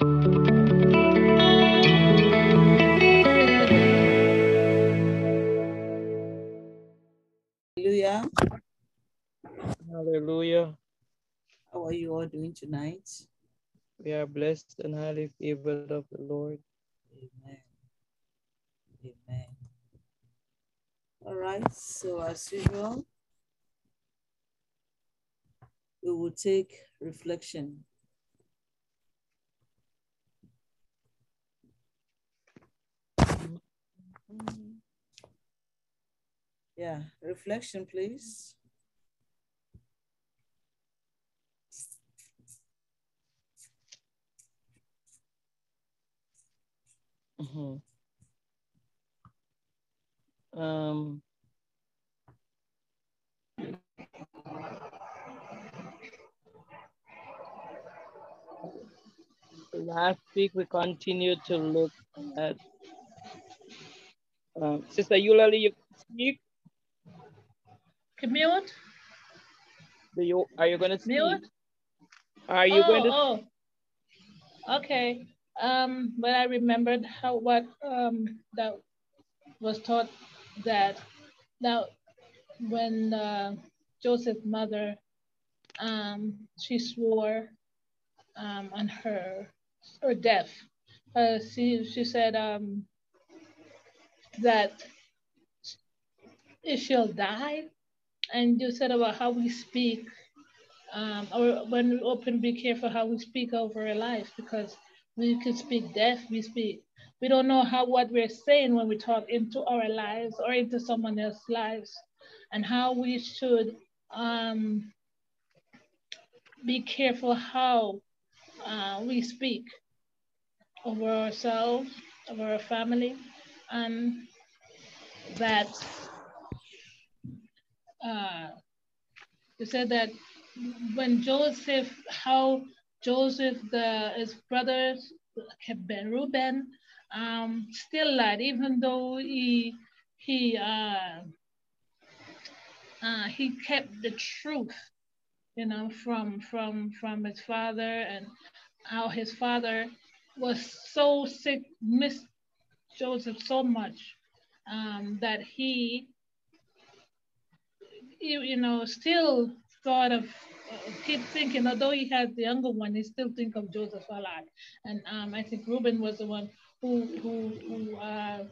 Hallelujah. Hallelujah. How are you all doing tonight? We are blessed and highly favored of the Lord. Amen. Amen. All right, so as usual, we will take reflection. Yeah, reflection, please. Mhm. Um, last week we continued to look at um, Sister Eulalie, you speak. Mute? Do you are you going to speak? Mute? Are you oh, going to? Oh, okay. Um, but I remembered how what um that was taught that now when uh, Joseph's mother um she swore um on her her death. Uh, she she said um that she'll die, and you said about how we speak, um, or when we open, be careful how we speak over our life because we can speak death, we speak. We don't know how what we're saying when we talk into our lives or into someone else's lives, and how we should um, be careful how uh, we speak over ourselves, over our family, and that uh, you said that when Joseph, how Joseph, the his brothers, Ben Reuben, um, still lied, even though he he uh, uh, he kept the truth, you know, from from from his father and how his father was so sick, missed Joseph so much um, that he you, you know, still thought of, uh, keep thinking, although he had the younger one, he still think of Joseph a lot. And um, I think Reuben was the one who, who, who, uh,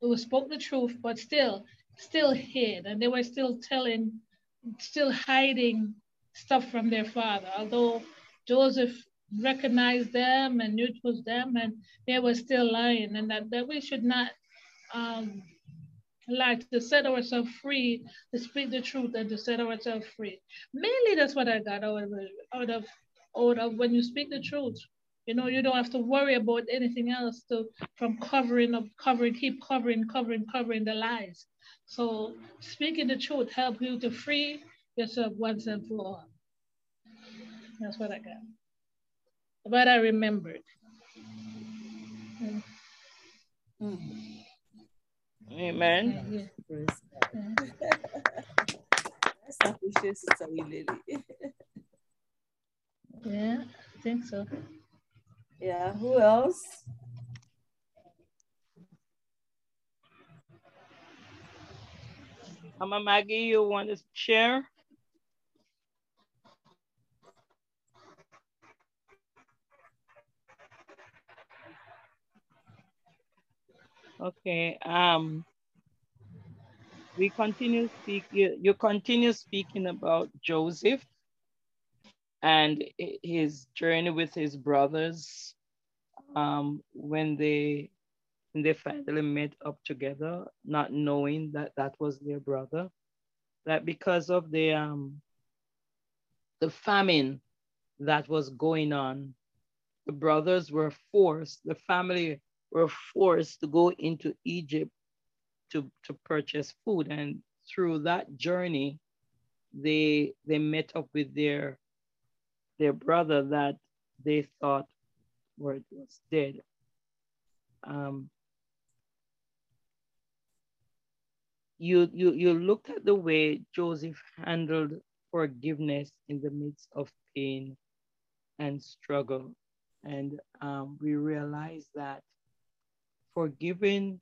who spoke the truth, but still, still hid. And they were still telling, still hiding stuff from their father. Although Joseph recognized them and knew it was them, and they were still lying, and that, that we should not um, like to set ourselves free, to speak the truth and to set ourselves free. Mainly that's what I got out of out of out of when you speak the truth. You know, you don't have to worry about anything else to from covering up, covering, keep covering, covering, covering the lies. So speaking the truth help you to free yourself once and for all. That's what I got. But I remembered. Mm. Amen. Praise God. Let's appreciate Sister Lily. Yeah, I think so. yeah, who else? Mama Maggie, you want to share? Okay. Um, we continue speak. You, you continue speaking about Joseph and his journey with his brothers. Um, when they when they finally met up together, not knowing that that was their brother, that because of the um the famine that was going on, the brothers were forced, the family were forced to go into Egypt to, to purchase food. And through that journey, they they met up with their their brother that they thought was dead. Um, you, you, you looked at the way Joseph handled forgiveness in the midst of pain and struggle. And um, we realize that forgiving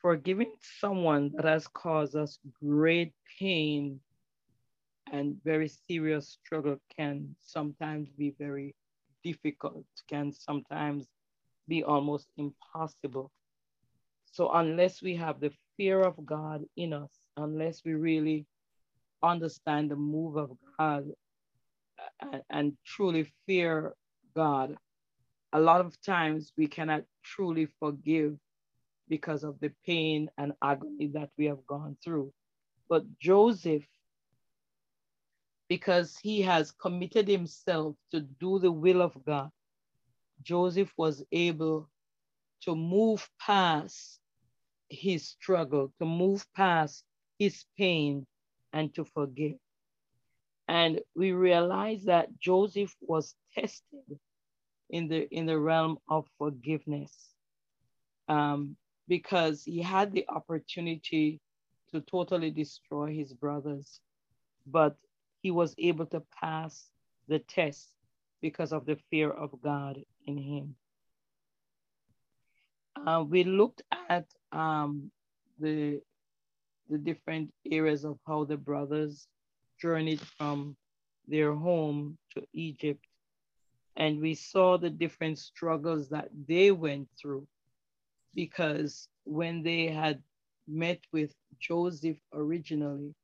forgiving someone that has caused us great pain and very serious struggle can sometimes be very difficult, can sometimes be almost impossible. So unless we have the fear of God in us, unless we really understand the move of God and, and truly fear God, a lot of times we cannot truly forgive because of the pain and agony that we have gone through. But Joseph, because he has committed himself to do the will of God, Joseph was able to move past his struggle, to move past his pain, and to forgive. And we realize that Joseph was tested in the in the realm of forgiveness um, because he had the opportunity to totally destroy his brothers, but he was able to pass the test because of the fear of God in him. Uh, we looked at um, the the different areas of how the brothers journeyed from their home to Egypt. And we saw the different struggles that they went through because when they had met with Joseph originally,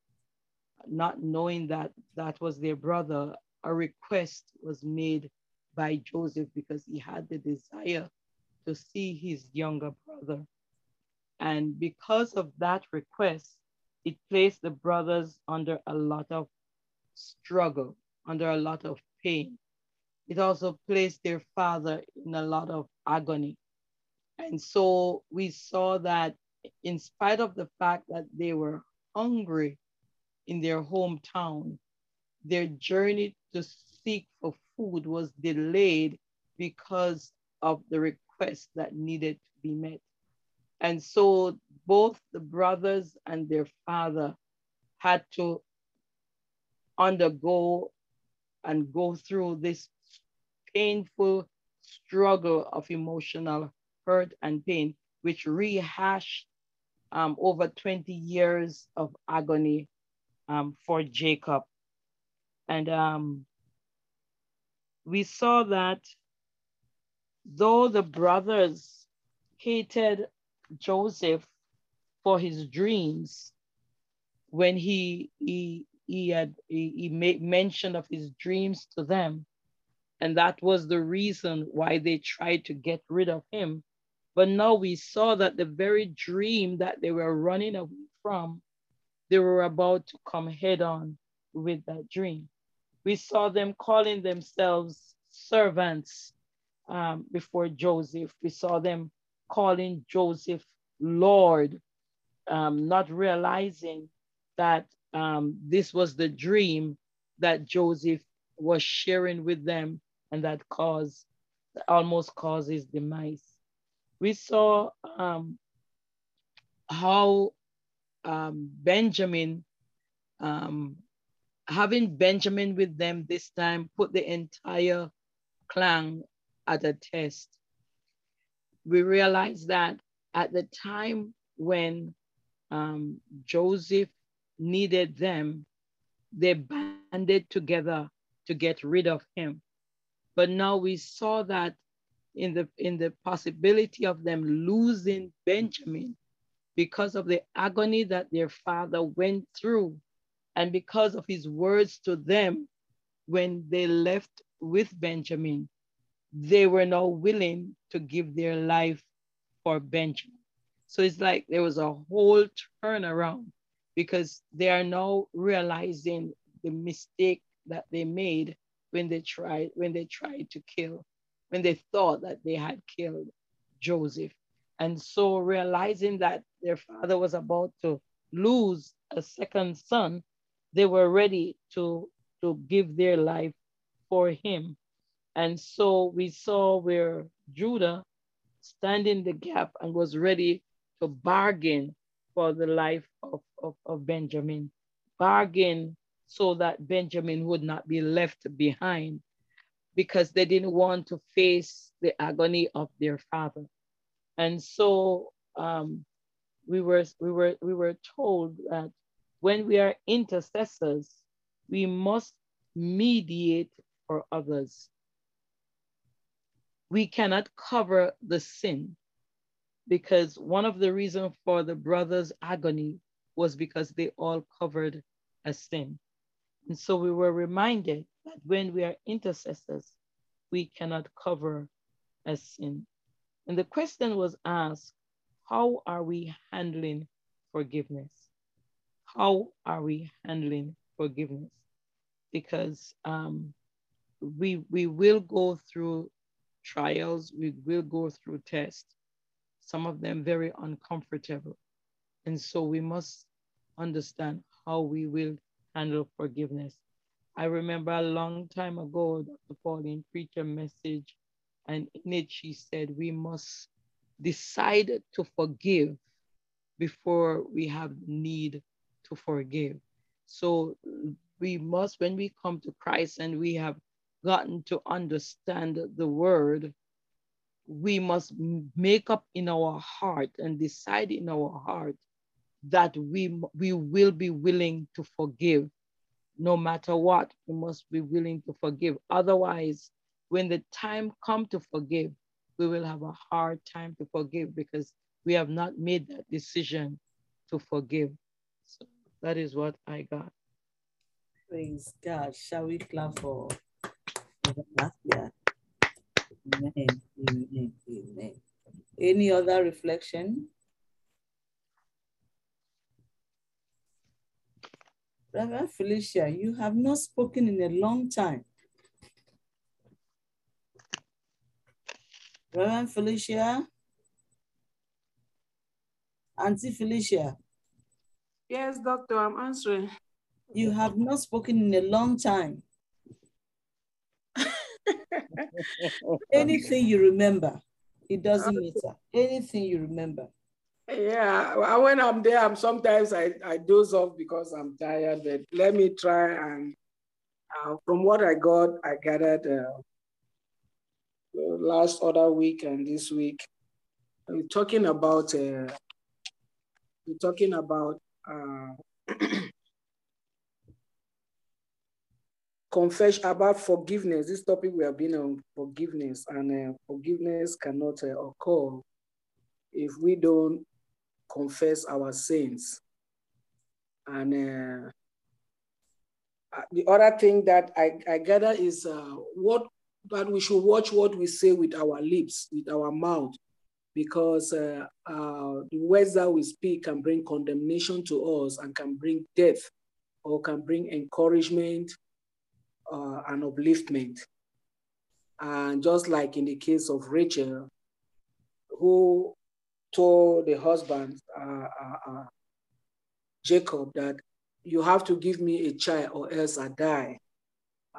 not knowing that that was their brother, a request was made by Joseph because he had the desire to see his younger brother. And because of that request, it placed the brothers under a lot of struggle, under a lot of pain. It also placed their father in a lot of agony. And so we saw that in spite of the fact that they were hungry in their hometown, their journey to seek for food was delayed because of the request that needed to be met. And so both the brothers and their father had to undergo and go through this painful struggle of emotional hurt and pain, which rehashed um, over 20 years of agony um, for Jacob. And um, we saw that though the brothers hated Joseph for his dreams when he he he had he, he made mention of his dreams to them and that was the reason why they tried to get rid of him. But now we saw that the very dream that they were running away from they were about to come head on with that dream. We saw them calling themselves servants um, before joseph. We saw them calling Joseph Lord, um, not realizing that um, this was the dream that Joseph was sharing with them and that caused, almost causes demise. We saw um, how um, Benjamin, um, having Benjamin with them this time, put the entire clan at a test we realize that at the time when um, Joseph needed them, they banded together to get rid of him. But now we saw that in the in the possibility of them losing Benjamin because of the agony that their father went through and because of his words to them when they left with Benjamin, they were now willing to give their life for Benjamin. So it's like there was a whole turnaround because they are now realizing the mistake that they made when they tried when they tried to kill, when they thought that they had killed Joseph. And so realizing that their father was about to lose a second son, they were ready to, to give their life for him. And so we saw where Judah stand in the gap and was ready to bargain for the life of, of, of Benjamin, bargain so that Benjamin would not be left behind. because they didn't want to face the agony of their father. And so um, we were we were we were told that when we are intercessors, we must mediate for others. We cannot cover the sin because one of the reasons for the brothers' agony was because they all covered a sin. And so we were reminded that when we are intercessors, we cannot cover a sin. And the question was asked, how are we handling forgiveness? How are we handling forgiveness? Because um, we, we will go through trials, we will go through tests, some of them very uncomfortable. And so we must understand how we will handle forgiveness. I remember a long time ago, Dr. Pauline preached a message, and in it she said, we must decide to forgive before we have need to forgive. So we must, when we come to Christ and we have gotten to understand the word, we must make up in our heart and decide in our heart that we, we will be willing to forgive no matter what, we must be willing to forgive. Otherwise, when the time comes to forgive, we will have a hard time to forgive because we have not made that decision to forgive. So that is what I got. Praise God. Shall we clap for Latvia? Amen. Amen. Amen. Any other reflection? Reverend Felicia, you have not spoken in a long time. Reverend Felicia? Auntie Felicia? Yes, doctor, I'm answering. You have not spoken in a long time. Anything you remember, it doesn't matter. Anything you remember. Yeah, when I'm there, I'm sometimes I, I doze off because I'm tired, but let me try and uh, from what I got, I gathered uh, last other week and this week, we're talking about uh, we're talking about uh, confession about forgiveness. This topic we have been on forgiveness, and uh, forgiveness cannot uh, occur if we don't confess our sins. And uh, uh, the other thing that I, I gather is uh, what that we should watch what we say with our lips, with our mouth, because uh, uh, the words that we speak can bring condemnation to us and can bring death or can bring encouragement uh, and upliftment. And just like in the case of Rachel, who told the husband, uh, uh, uh, Jacob, that you have to give me a child or else I die.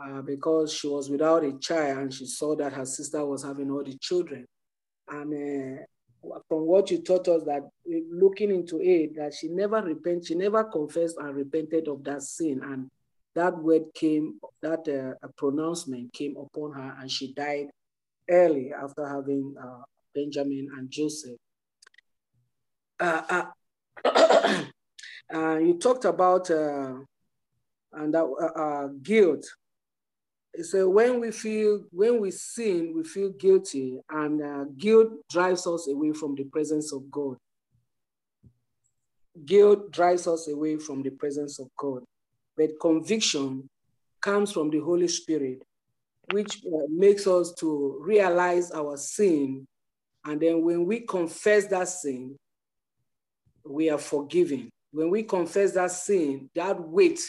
Uh, because she was without a child and she saw that her sister was having all the children. And uh, from what you taught us that looking into it, that she never repented, she never confessed and repented of that sin. And that word came, that uh, pronouncement came upon her and she died early after having uh, Benjamin and Joseph. Uh, uh, uh, you talked about and guilt. So when we feel when we sin we feel guilty and uh, guilt drives us away from the presence of god. Guilt drives us away from the presence of god. But conviction comes from the holy spirit which uh, makes us to realize our sin. And then when we confess that sin we are forgiven. When we confess that sin, that weight,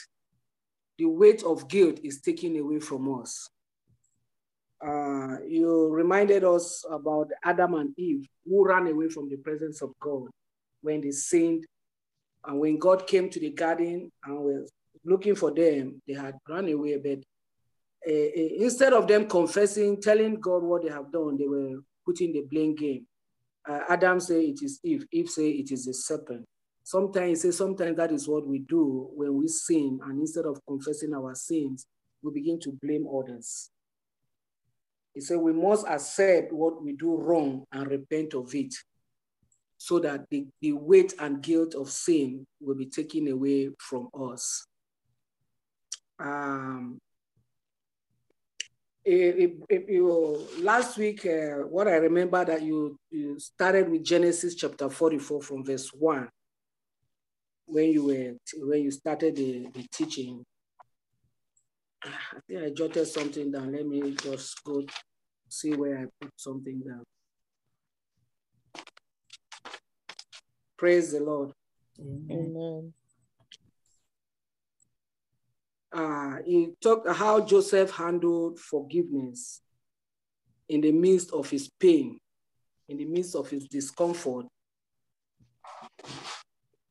the weight of guilt is taken away from us. Uh, you reminded us about Adam and Eve who ran away from the presence of God when they sinned. And when God came to the garden and was looking for them, they had run away. But uh, uh instead of them confessing, telling God what they have done, they were putting the blame game. Uh, Adam say it is Eve. Eve say it is a serpent. Sometimes say sometimes that is what we do when we sin, and instead of confessing our sins, we begin to blame others. He said we must accept what we do wrong and repent of it so that the, the weight and guilt of sin will be taken away from us. Um, it, it, you, last week, uh, what I remember that you, you started with Genesis chapter 44 from verse 1 when you were when you started the, the teaching. Ah, I think I jotted something down. Let me just go see where I put something down. Praise the Lord. Amen. Uh, he talked how Joseph handled forgiveness in the midst of his pain, in the midst of his discomfort,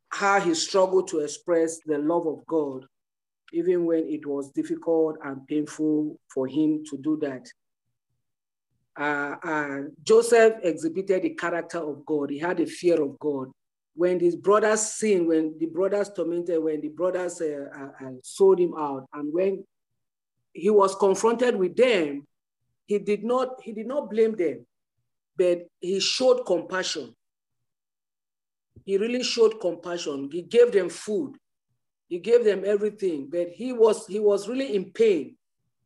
how he struggled to express the love of God, even when it was difficult and painful for him to do that. Uh, uh, Joseph exhibited the character of God. He had a fear of God when his brothers sinned, when the brothers tormented, when the brothers uh, uh, uh, sold him out, and when he was confronted with them, he did not he did not blame them, but he showed compassion. He really showed compassion. He gave them food, he gave them everything, but he was he was really in pain,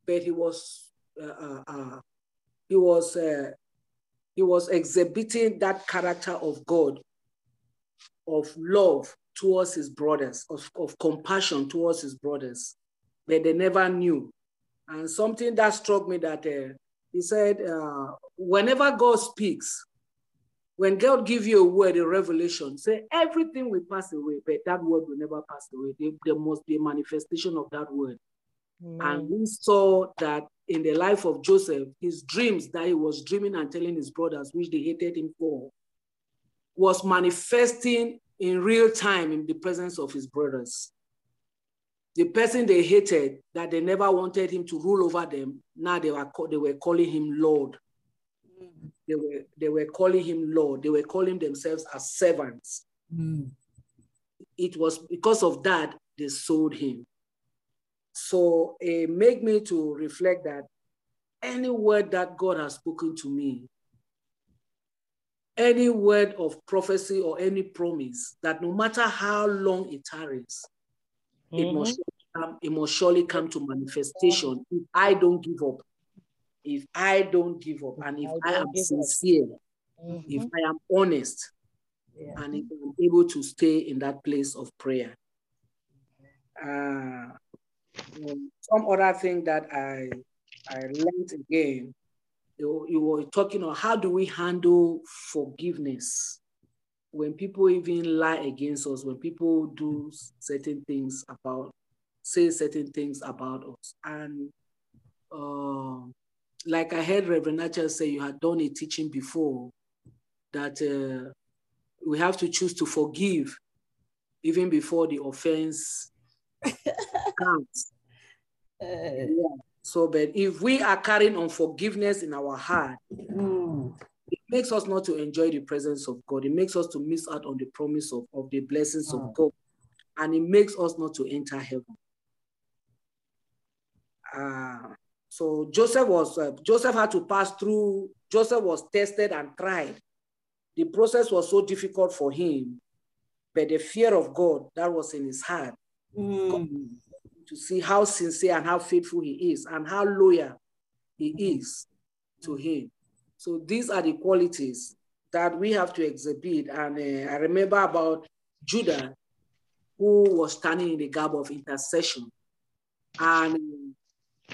but he was uh, uh, uh he was he was exhibiting that character of God of love towards his brothers, of, of compassion towards his brothers, but they never knew. And something that struck me that uh, he said, uh, whenever God speaks, when God gives you a word, a revelation, say everything will pass away, but that word will never pass away. There, there must be a manifestation of that word. Mm. And we saw that in the life of Joseph, his dreams that he was dreaming and telling his brothers, which they hated him for, was manifesting in real time in the presence of his brothers. The person they hated, that they never wanted him to rule over them, now they were, they were calling him Lord. Mm. They, were, they were calling him Lord. They were calling themselves as servants. Mm. It was because of that they sold him. So it made me to reflect that any word that God has spoken to me, any word of prophecy or any promise that no matter how long it tarries, mm-hmm. it, must come, it must surely come to manifestation if I don't give up. If I don't give up, and if I, I am sincere, mm-hmm. if I am honest, yeah. and if I'm able to stay in that place of prayer. Uh, some other thing that I I learned again you, you were talking on how do we handle forgiveness when people even lie against us, when people do certain things about, say certain things about us. And uh, like I heard Reverend Nacha say, you had done a teaching before that uh, we have to choose to forgive even before the offense comes. Uh, yeah. So, but if we are carrying unforgiveness in our heart, mm. it makes us not to enjoy the presence of God. It makes us to miss out on the promise of, of the blessings of God. And it makes us not to enter heaven. Uh, so Joseph was uh, Joseph had to pass through. Joseph was tested and tried. The process was so difficult for him, but the fear of God that was in his heart mm to see how sincere and how faithful he is and how loyal he is to him. So these are the qualities that we have to exhibit. And uh, I remember about Judah, who was standing in the gap of intercession. And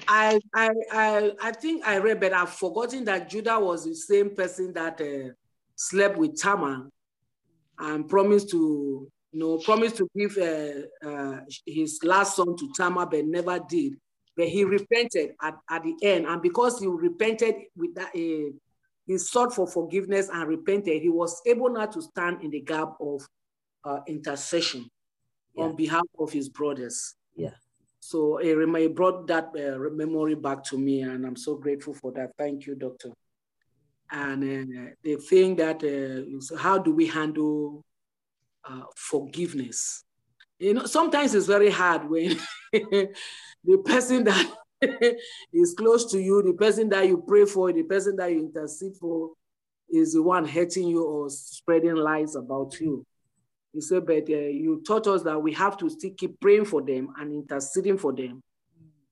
I, I, I, I think I read, but I've forgotten that Judah was the same person that uh, slept with Tamar and promised to you know, promised to give uh, uh, his last son to Tamar, but never did. But he repented at, at the end. And because he repented with that, uh, he sought for forgiveness and repented, he was able now to stand in the gap of uh, intercession yeah. on behalf of his brothers. Yeah. So it brought that uh, memory back to me, and I'm so grateful for that. Thank you, Doctor. And uh, the thing that, uh, how do we handle uh, forgiveness. You know, sometimes it's very hard when the person that is close to you, the person that you pray for, the person that you intercede for, is the one hurting you or spreading lies about you. You said, but uh, you taught us that we have to still keep praying for them and interceding for them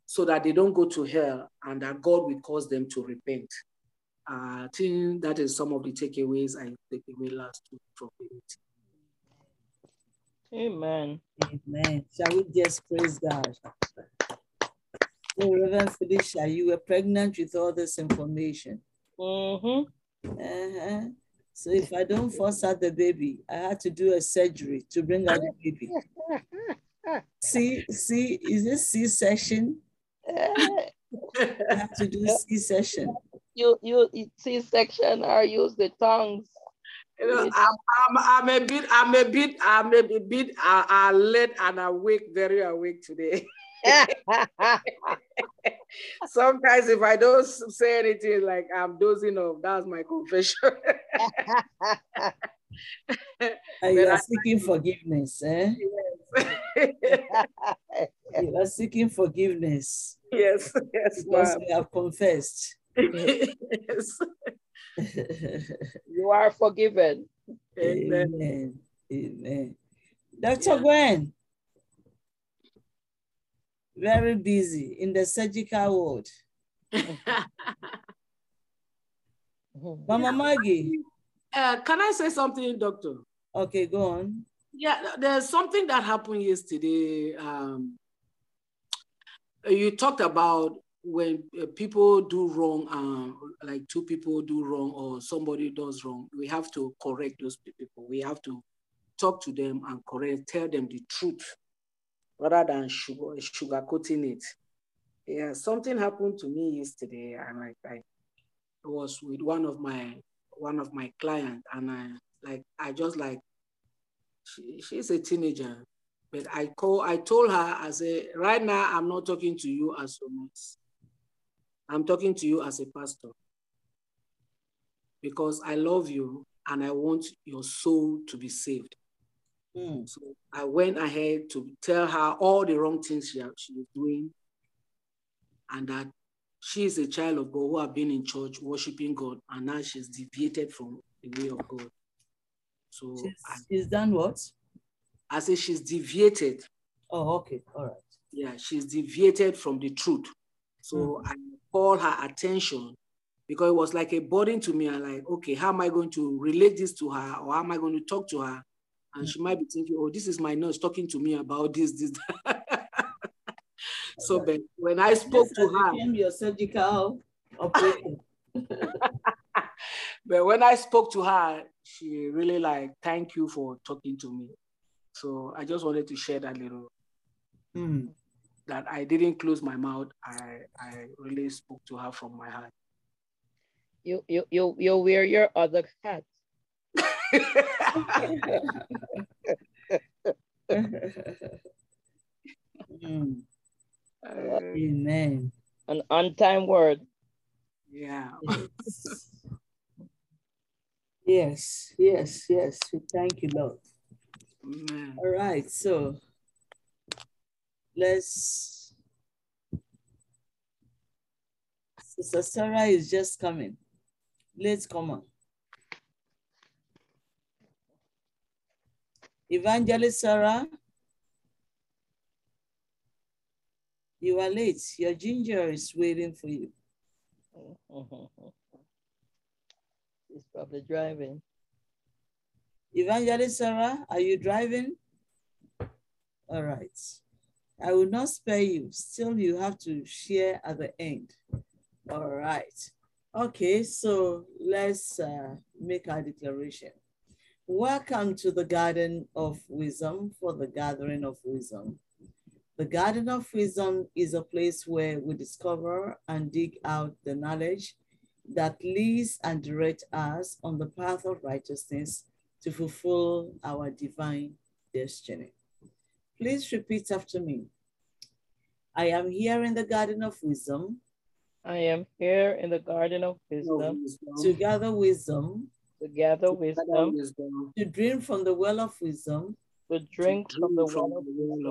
so that they don't go to hell and that God will cause them to repent. Uh, I think that is some of the takeaways I take away last week from the meeting. Amen. Amen. Shall we just praise God? So, Reverend Felicia, you were pregnant with all this information. Mm-hmm. Uh-huh. So if I don't force out the baby, I had to do a surgery to bring out the baby. see, see, is this C-section? I have to do C-section. You you C-section or use the tongues. You know, I'm, I'm, I'm a bit, I'm a bit, I'm a bit uh, alert and awake, very awake today. Sometimes if I don't say anything, like I'm dozing off, that's my confession. you are seeking forgiveness, eh? Yes. you are seeking forgiveness. Yes, yes. Because we have confessed. yes. you are forgiven. Amen. Amen. Amen. Dr. Yeah. Gwen very busy in the surgical ward. Mama Maggie. Uh, can I say something, doctor? Okay, go on. Yeah, there's something that happened yesterday. Um, you talked about when uh, people do wrong, uh, like two people do wrong or somebody does wrong, we have to correct those people. We have to talk to them and correct, tell them the truth rather than sugar sugarcoating it. Yeah, something happened to me yesterday, and I, I was with one of my one of my clients, and I like I just like she, she's a teenager, but I call I told her I said right now I'm not talking to you as a nurse. I'm talking to you as a pastor because I love you and I want your soul to be saved. Mm. So I went ahead to tell her all the wrong things she, she was doing and that she is a child of God who have been in church worshiping God and now she's deviated from the way of God. So she's, I, she's done what? I say she's deviated. Oh, okay. All right. Yeah, she's deviated from the truth. So mm. I call her attention because it was like a burden to me. I'm like, okay, how am I going to relate this to her or how am I going to talk to her and she might be thinking, oh, this is my nurse talking to me about this, this. so but when I spoke to her, your surgical operation. but when I spoke to her, she really like, thank you for talking to me. So I just wanted to share that little. Mm. That I didn't close my mouth. I I really spoke to her from my heart. You you you you wear your other hat mm. Amen. An on-time word. Yeah. yes, yes, yes. We Thank you, Lord. Amen. All right, so let's. Sister Sarah is just coming. Let's come on. Evangelist Sarah, you are late. Your ginger is waiting for you. He's probably driving. Evangelist Sarah, are you driving? All right. I will not spare you. Still, you have to share at the end. All right. Okay, so let's uh, make our declaration. Welcome to the Garden of Wisdom for the Gathering of Wisdom. The Garden of Wisdom is a place where we discover and dig out the knowledge that leads and directs us on the path of righteousness to fulfill our divine destiny. Please repeat after me. I am here in the Garden of Wisdom. I am here in the Garden of Wisdom. To gather wisdom to gather wisdom, to drink from the well of wisdom, to drink, from, the well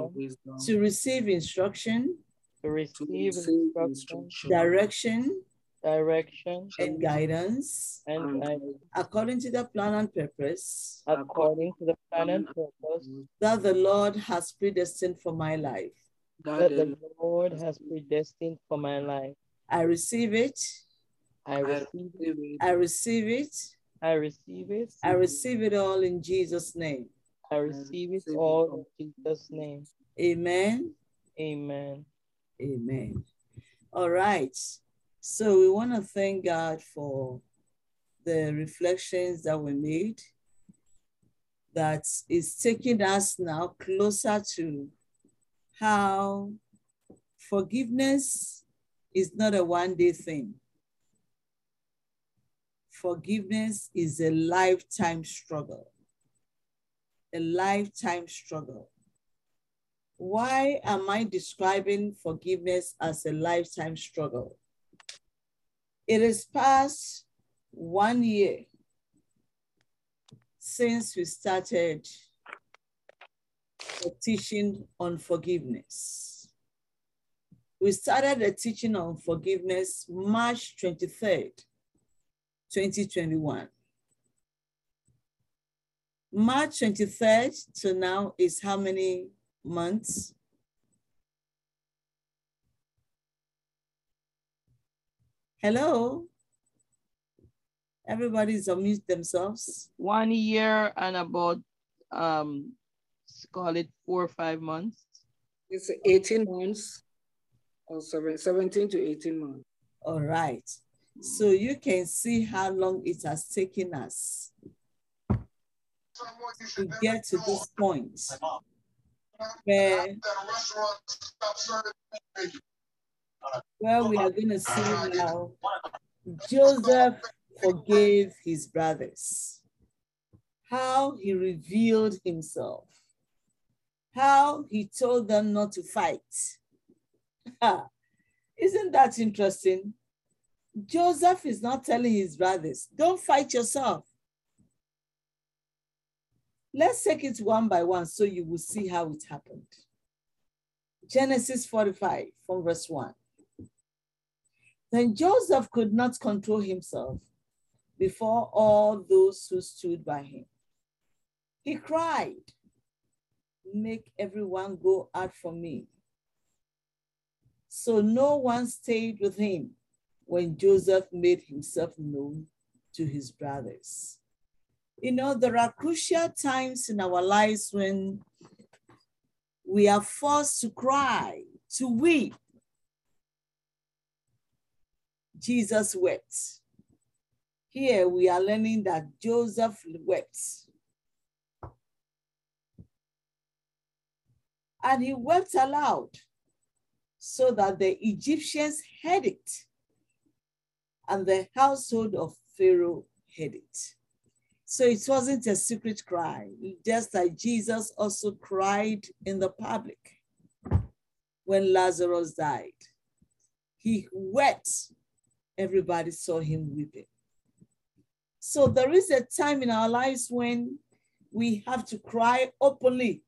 of wisdom, to receive instruction, to to receive receive instruction, instruction. direction, direction, and guidance and and guidance according to the plan and purpose according to the plan and purpose that the Lord has predestined for my life. that that the the Lord has predestined for my life. I receive it. I I receive it. I receive it. I receive it. I receive it all in Jesus' name. I receive it receive it all all. in Jesus' name. Amen. Amen. Amen. All right. So we want to thank God for the reflections that we made that is taking us now closer to how forgiveness is not a one day thing. Forgiveness is a lifetime struggle. A lifetime struggle. Why am I describing forgiveness as a lifetime struggle? It is past one year since we started the teaching on forgiveness. We started the teaching on forgiveness March 23rd, 2021. March 23rd to now is how many months? Hello? Everybody's unmute themselves. One year and about um let's call it four or five months. It's 18 months or seven, 17 to 18 months. All right. So you can see how long it has taken us to get to this point where, where we are going to see now uh, Joseph forgave his brothers, how he revealed himself, how he told them not to fight. Isn't that interesting? Joseph is not telling his brothers, don't fight yourself. Let's take it one by one so you will see how it happened. Genesis 45 from verse 1. Then Joseph could not control himself before all those who stood by him. He cried, Make everyone go out from me. So no one stayed with him when Joseph made himself known to his brothers. You know, there are crucial times in our lives when we are forced to cry, to weep. Jesus wept. Here we are learning that Joseph wept. And he wept aloud so that the Egyptians heard it and the household of Pharaoh heard it. So it wasn't a secret cry, just like Jesus also cried in the public when Lazarus died. He wept, everybody saw him weeping. So there is a time in our lives when we have to cry openly.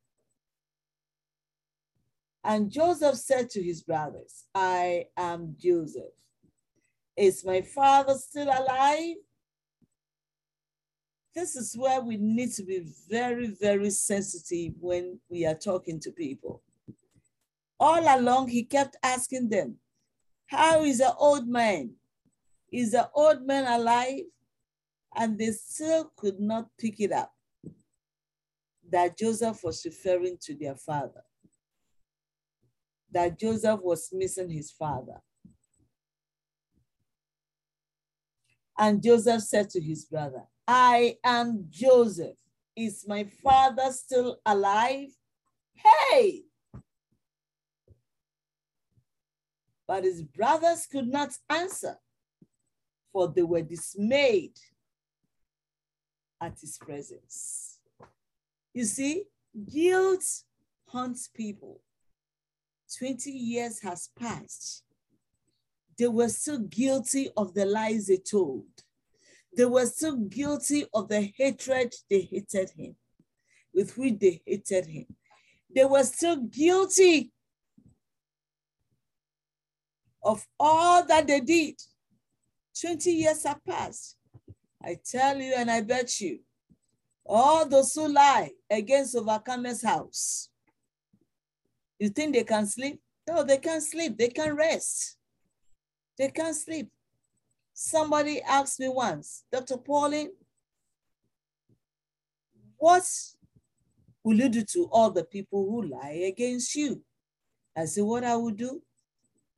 And Joseph said to his brothers, I am Joseph. Is my father still alive? This is where we need to be very, very sensitive when we are talking to people. All along, he kept asking them, How is the old man? Is the old man alive? And they still could not pick it up that Joseph was referring to their father, that Joseph was missing his father. And Joseph said to his brother, I am Joseph. Is my father still alive? Hey! But his brothers could not answer, for they were dismayed at his presence. You see, guilt haunts people. 20 years has passed. They were still guilty of the lies they told. They were still guilty of the hatred they hated him, with which they hated him. They were still guilty of all that they did. 20 years have passed. I tell you and I bet you, all those who lie against overcomer's house, you think they can sleep? No, they can't sleep. They can't rest. They can't sleep. Somebody asked me once, Dr. Pauline, what will you do to all the people who lie against you? I said, what I will do?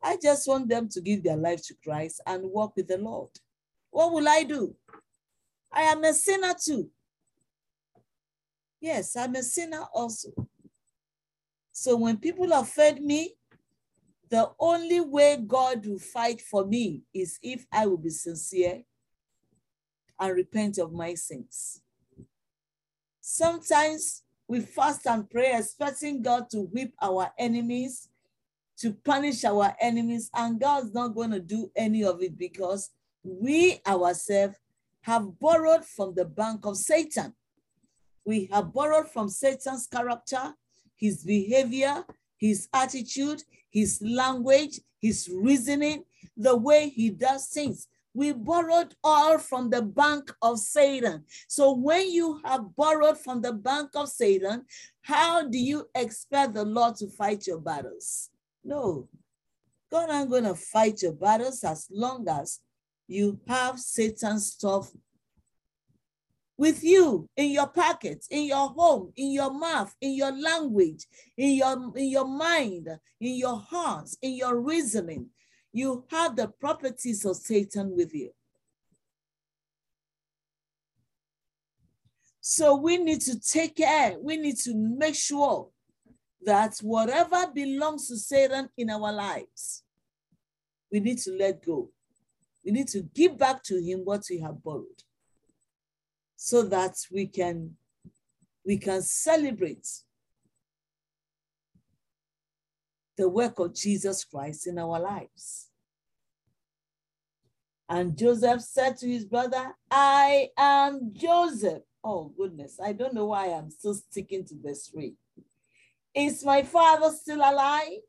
I just want them to give their life to Christ and walk with the Lord. What will I do? I am a sinner too. Yes, I'm a sinner also. So when people offend me, the only way God will fight for me is if I will be sincere and repent of my sins. Sometimes we fast and pray, expecting God to whip our enemies, to punish our enemies, and God's not going to do any of it because we ourselves have borrowed from the bank of Satan. We have borrowed from Satan's character, his behavior, his attitude, his language, his reasoning, the way he does things. We borrowed all from the bank of Satan. So when you have borrowed from the bank of Satan, how do you expect the Lord to fight your battles? No. God ain't going to fight your battles as long as you have Satan's stuff with you in your pockets, in your home, in your mouth, in your language, in your, in your mind, in your hearts, in your reasoning. You have the properties of Satan with you. So we need to take care, we need to make sure that whatever belongs to Satan in our lives, we need to let go. We need to give back to him what we have borrowed so that we can we can celebrate the work of Jesus Christ in our lives. And Joseph said to his brother, I am Joseph. Oh, goodness. I don't know why I'm still sticking to verse 3. Is my father still alive?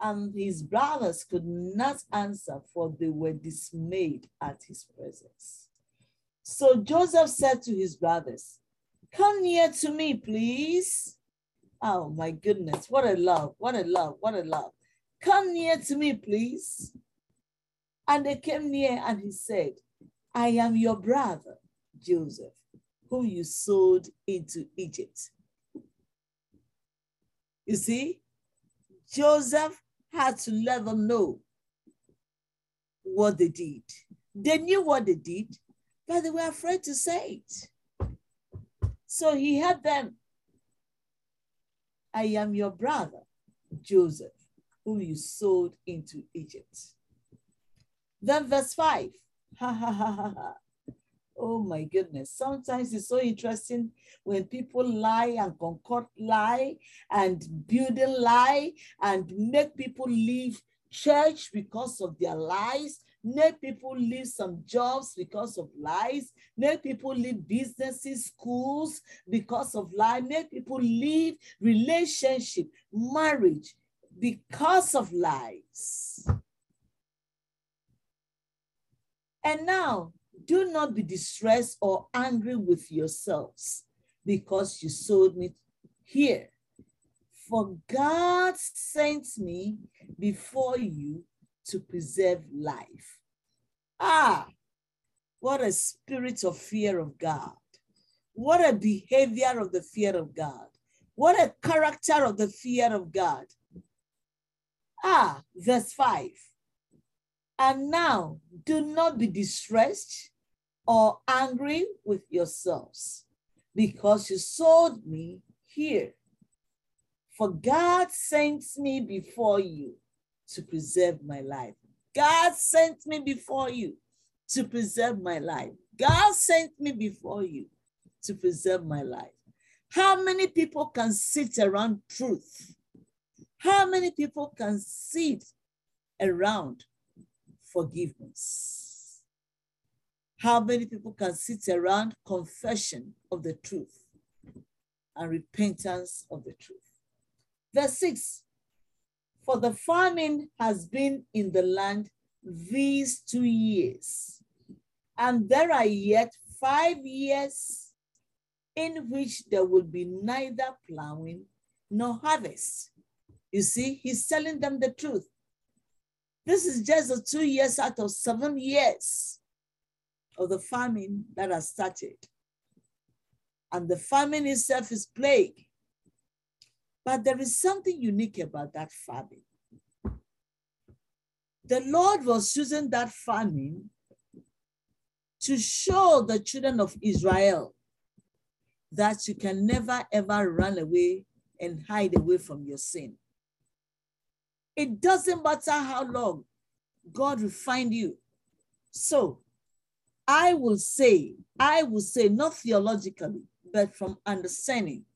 And his brothers could not answer, for they were dismayed at his presence. So Joseph said to his brothers, Come near to me, please. Oh my goodness, what a love, what a love, what a love. Come near to me, please. And they came near and he said, I am your brother, Joseph, whom you sold into Egypt. You see, Joseph had to let them know what they did. They knew what they did, but they were afraid to say it. So he had them. I am your brother, Joseph, whom you sold into Egypt. Then verse 5. Ha ha ha ha ha. Oh my goodness. Sometimes it's so interesting when people lie and concoct lie and build a lie and make people leave church because of their lies Make people leave some jobs because of lies. Make people leave businesses, schools because of lies. Make people leave relationship, marriage because of lies. And now, do not be distressed or angry with yourselves because you sold me here. For God sent me before you to preserve life. Ah, what a spirit of fear of God. What a behavior of the fear of God. What a character of the fear of God. Ah, verse 5. And now do not be distressed or angry with yourselves because you sold me here. For God sent me before you to preserve my life. God sent me before you to preserve my life. God sent me before you to preserve my life. How many people can sit around truth? How many people can sit around forgiveness? How many people can sit around confession of the truth and repentance of the truth? Verse 6 For the famine has been in the land these two years, and there are yet five years in which there will be neither plowing nor harvest. You see, he's telling them the truth. This is just the two years out of seven years of the famine that has started. And the famine itself is plague. But there is something unique about that famine. The Lord was using that famine to show the children of Israel that you can never ever run away and hide away from your sin. It doesn't matter how long God will find you. So I will say, I will say, not theologically, but from understanding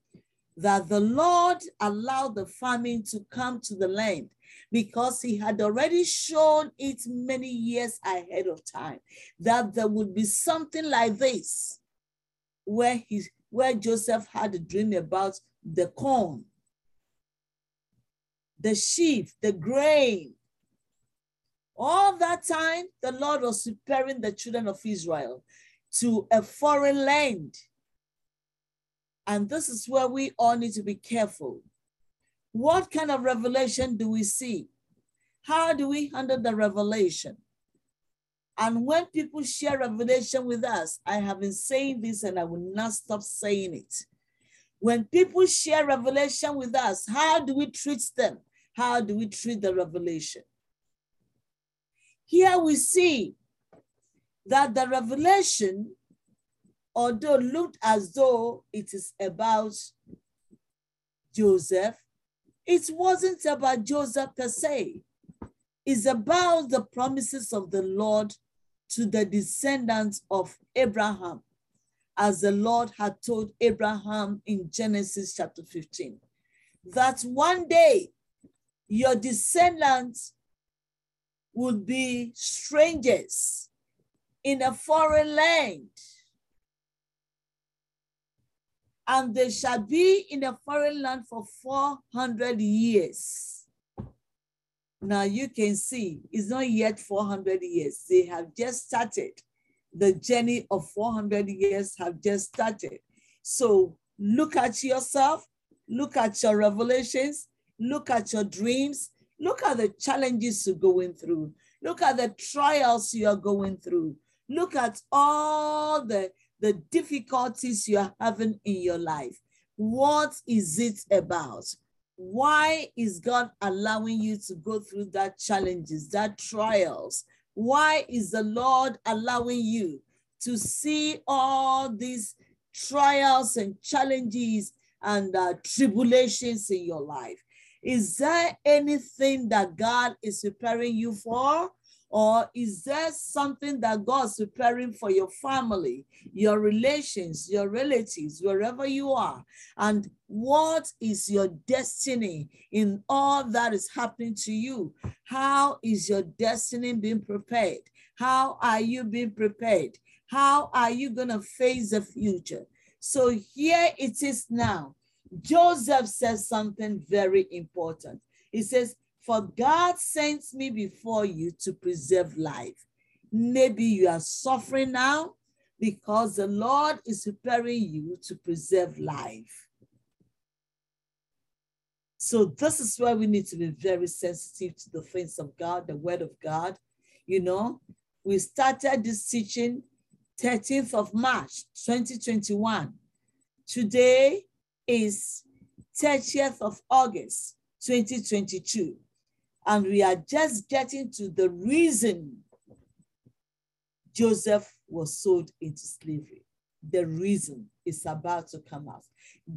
that the Lord allowed the famine to come to the land because he had already shown it many years ahead of time that there would be something like this where he where Joseph had a dream about the corn, the sheep, the grain. All that time, the Lord was preparing the children of Israel to a foreign land. And this is where we all need to be careful what kind of revelation do we see? How do we handle the revelation? And when people share revelation with us, I have been saying this and I will not stop saying it. When people share revelation with us, how do we treat them? How do we treat the revelation? Here we see that the revelation, although looked as though it is about Joseph, it wasn't about Joseph per se. It's about the promises of the Lord to the descendants of Abraham, as the Lord had told Abraham in Genesis chapter 15. That one day your descendants would be strangers in a foreign land and they shall be in a foreign land for 400 years. Now you can see it's not yet 400 years. They have just started. The journey of 400 years have just started. So look at yourself, look at your revelations, look at your dreams, look at the challenges you're going through, look at the trials you are going through, look at all the the difficulties you're having in your life. What is it about? Why is God allowing you to go through that challenges, that trials? Why is the Lord allowing you to see all these trials and challenges and uh, tribulations in your life? Is there anything that God is preparing you for? Or is there something that God's preparing for your family, your relations, your relatives, wherever you are? And what is your destiny in all that is happening to you? How is your destiny being prepared? How are you being prepared? How are you going to face the future? So here it is now. Joseph says something very important. He says, for God sent me before you to preserve life. Maybe you are suffering now because the Lord is preparing you to preserve life. So this is why we need to be very sensitive to the things of God, the word of God. You know, we started this teaching 13th of March, 2021. Today is 30th of August, 2022. And we are just getting to the reason Joseph was sold into slavery. The reason is about to come out.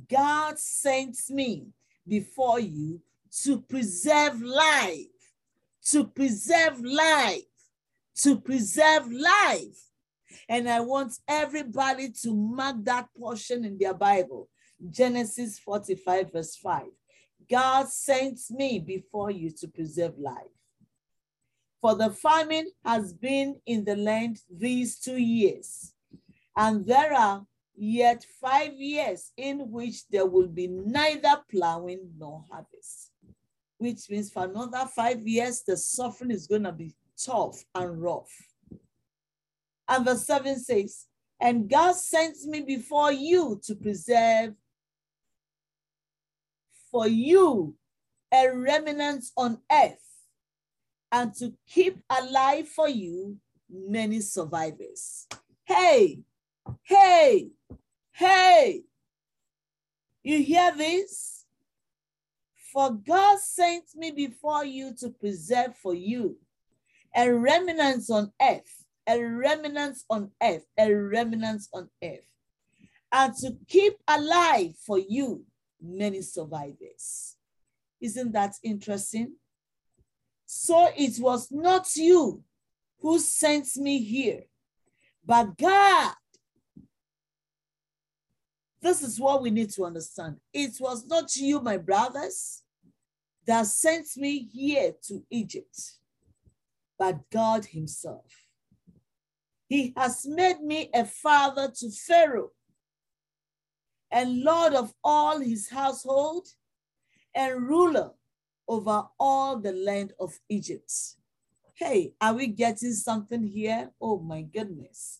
God sent me before you to preserve life, to preserve life, to preserve life. And I want everybody to mark that portion in their Bible, Genesis 45, verse 5. God sent me before you to preserve life. For the famine has been in the land these two years, and there are yet five years in which there will be neither plowing nor harvest. which means for another five years, the suffering is going to be tough and rough. And verse 7 says, And God sends me before you to preserve for you a remnant on earth and to keep alive for you many survivors. Hey, hey, hey, you hear this? For God sent me before you to preserve for you a remnant on earth, a remnant on earth, a remnant on earth, and to keep alive for you many survivors. Isn't that interesting? So it was not you who sent me here, but God. This is what we need to understand. It was not you, my brothers, that sent me here to Egypt, but God Himself. He has made me a father to Pharaoh and Lord of all his household and ruler over all the land of Egypt. Hey, are we getting something here? Oh my goodness.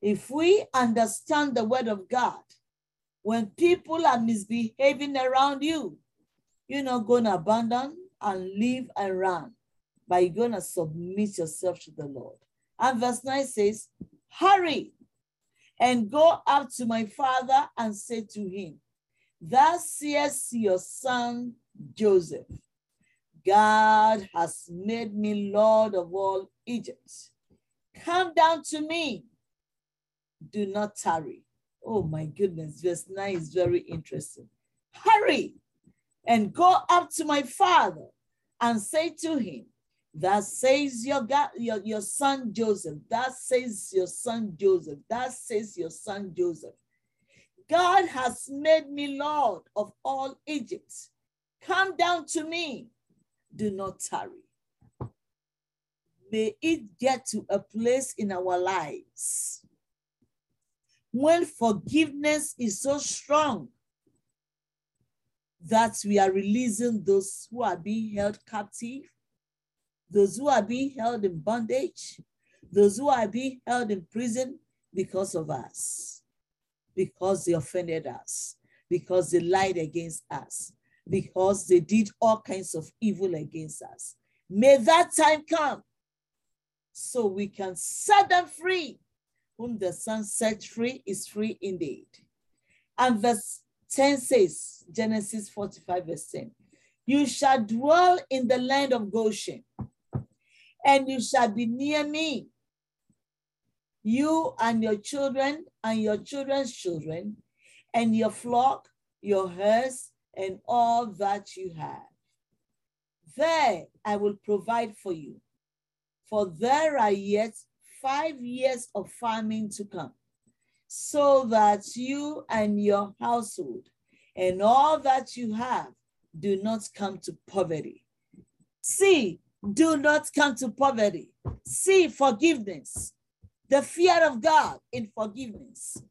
If we understand the word of God, when people are misbehaving around you, you're not going to abandon and leave and run, but you're going to submit yourself to the Lord. And verse 9 says, Hurry and go up to my father and say to him, Thus says your son Joseph, God has made me Lord of all Egypt. Come down to me. Do not tarry. Oh my goodness, verse 9 is very interesting. Hurry and go up to my father and say to him, That says your God, your, your son Joseph. That says your son Joseph. That says your son Joseph. God has made me Lord of all Egypt. Come down to me. Do not tarry. May it get to a place in our lives when forgiveness is so strong that we are releasing those who are being held captive, those who are being held in bondage, those who are being held in prison because of us, because they offended us, because they lied against us, because they did all kinds of evil against us. May that time come so we can set them free. Whom the Son set free is free indeed. And verse 10 says, Genesis 45, verse 10, You shall dwell in the land of Goshen, and you shall be near me, you and your children and your children's children, and your flock, your herds, and all that you have. There I will provide for you, for there are yet five years of farming to come, so that you and your household and all that you have do not come to poverty. See, do not come to poverty. See, forgiveness, the fear of God in forgiveness.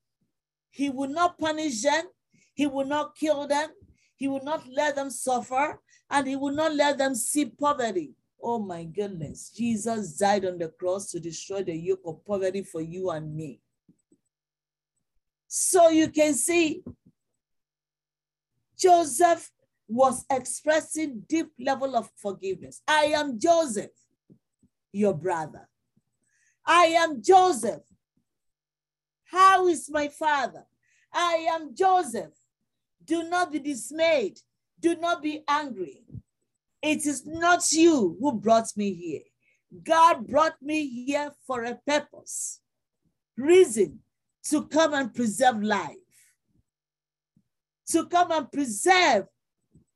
He will not punish them, He will not kill them, He will not let them suffer, and He will not let them see poverty. Oh my goodness. Jesus died on the cross to destroy the yoke of poverty for you and me. So you can see Joseph was expressing deep level of forgiveness. I am Joseph, your brother. I am Joseph. How is my father? I am Joseph. Do not be dismayed. Do not be angry. It is not you who brought me here. God brought me here for a purpose, reason to come and preserve life, to come and preserve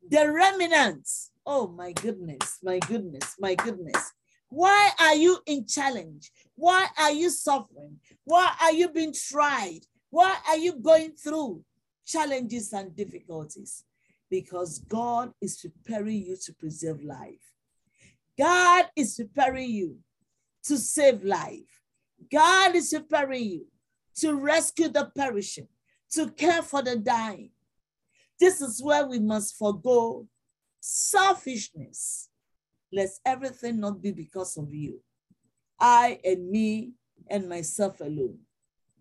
the remnants. Oh my goodness, my goodness, my goodness. Why are you in challenge? Why are you suffering? Why are you being tried? Why are you going through challenges and difficulties? because God is preparing you to preserve life. God is preparing you to save life. God is preparing you to rescue the perishing, to care for the dying. This is where we must forego selfishness. Let everything not be because of you. I and me and myself alone.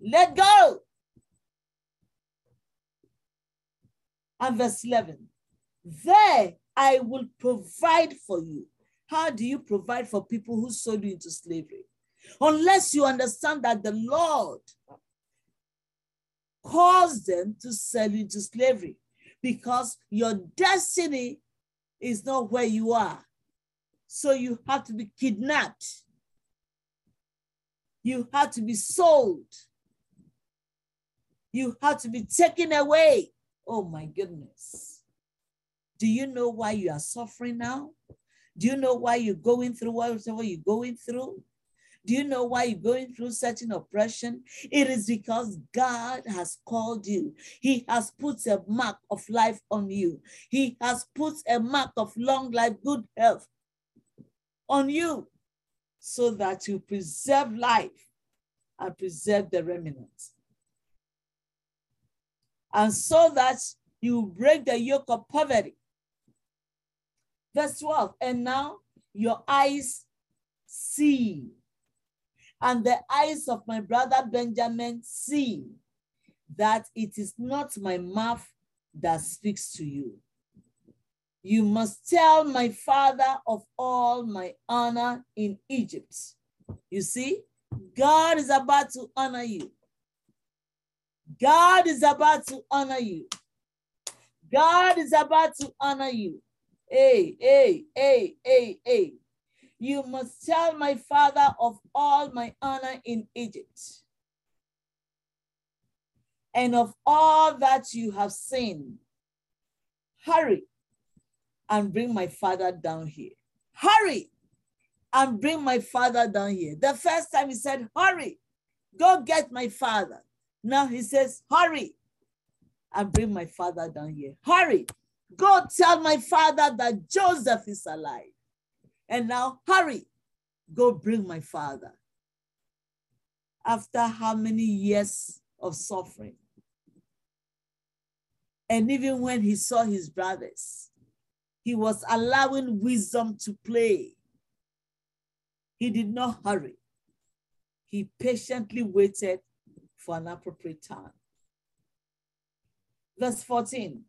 Let go. And verse 11, there I will provide for you. How do you provide for people who sold you into slavery? Unless you understand that the Lord caused them to sell you into slavery because your destiny is not where you are. So you have to be kidnapped. You have to be sold. You have to be taken away. Oh my goodness. Do you know why you are suffering now? Do you know why you're going through whatever you're going through? Do you know why you're going through certain oppression? It is because God has called you. He has put a mark of life on you. He has put a mark of long life, good health on you so that you preserve life and preserve the remnants. And so that you break the yoke of poverty. Verse 12, and now your eyes see and the eyes of my brother Benjamin see that it is not my mouth that speaks to you. You must tell my father of all my honor in Egypt. You see, God is about to honor you. God is about to honor you. God is about to honor you. Hey, hey, hey, hey, hey. You must tell my father of all my honor in Egypt and of all that you have seen. Hurry and bring my father down here. Hurry and bring my father down here. The first time he said, Hurry, go get my father. Now he says, Hurry and bring my father down here. Hurry, go tell my father that Joseph is alive. And now hurry, go bring my father. After how many years of suffering? And even when he saw his brothers, he was allowing wisdom to play. He did not hurry. He patiently waited for an appropriate time. Verse 14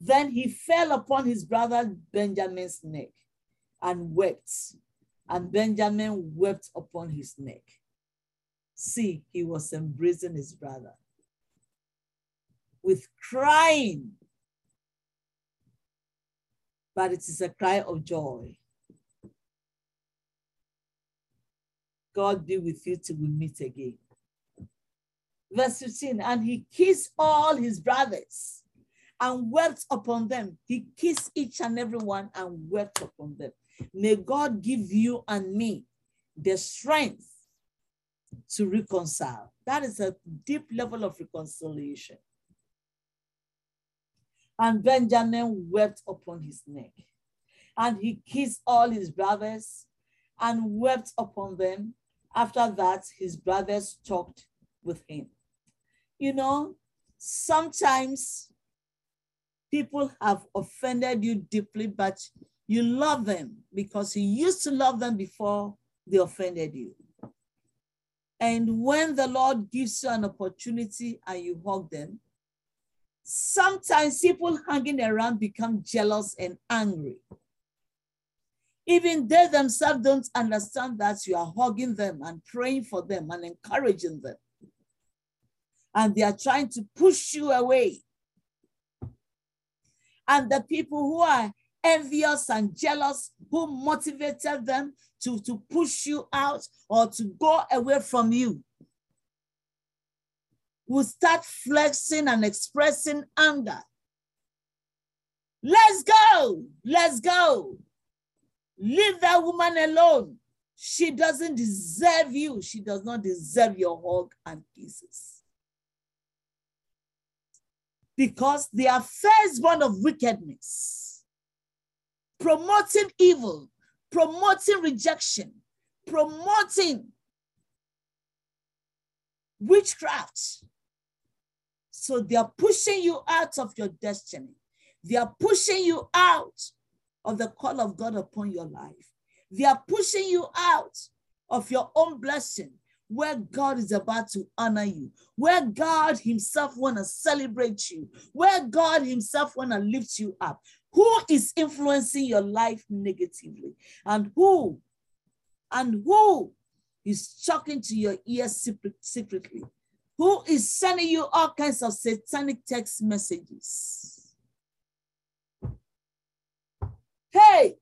then he fell upon his brother Benjamin's neck and wept, and Benjamin wept upon his neck. See, he was embracing his brother with crying, but it is a cry of joy. God be with you till we meet again. Verse 15, and he kissed all his brothers and wept upon them. He kissed each and every one and wept upon them. May God give you and me the strength to reconcile. That is a deep level of reconciliation. And Benjamin wept upon his neck. And he kissed all his brothers and wept upon them. After that, his brothers talked with him. You know, sometimes people have offended you deeply, but you love them because you used to love them before they offended you. And when the Lord gives you an opportunity and you hug them, sometimes people hanging around become jealous and angry. Even they themselves don't understand that you are hugging them and praying for them and encouraging them. And they are trying to push you away and the people who are envious and jealous, who motivated them to, to push you out or to go away from you, will start flexing and expressing anger. Let's go, let's go. Leave that woman alone. She doesn't deserve you. She does not deserve your hug and kisses because they are firstborn of wickedness, promoting evil, promoting rejection, promoting witchcraft. So they are pushing you out of your destiny. They are pushing you out of the call of God upon your life. They are pushing you out of your own blessing where God is about to honor you, where God himself want to celebrate you, where God himself want to lift you up. Who is influencing your life negatively? And who, and who is talking to your ears secretly? Who is sending you all kinds of satanic text messages? Hey!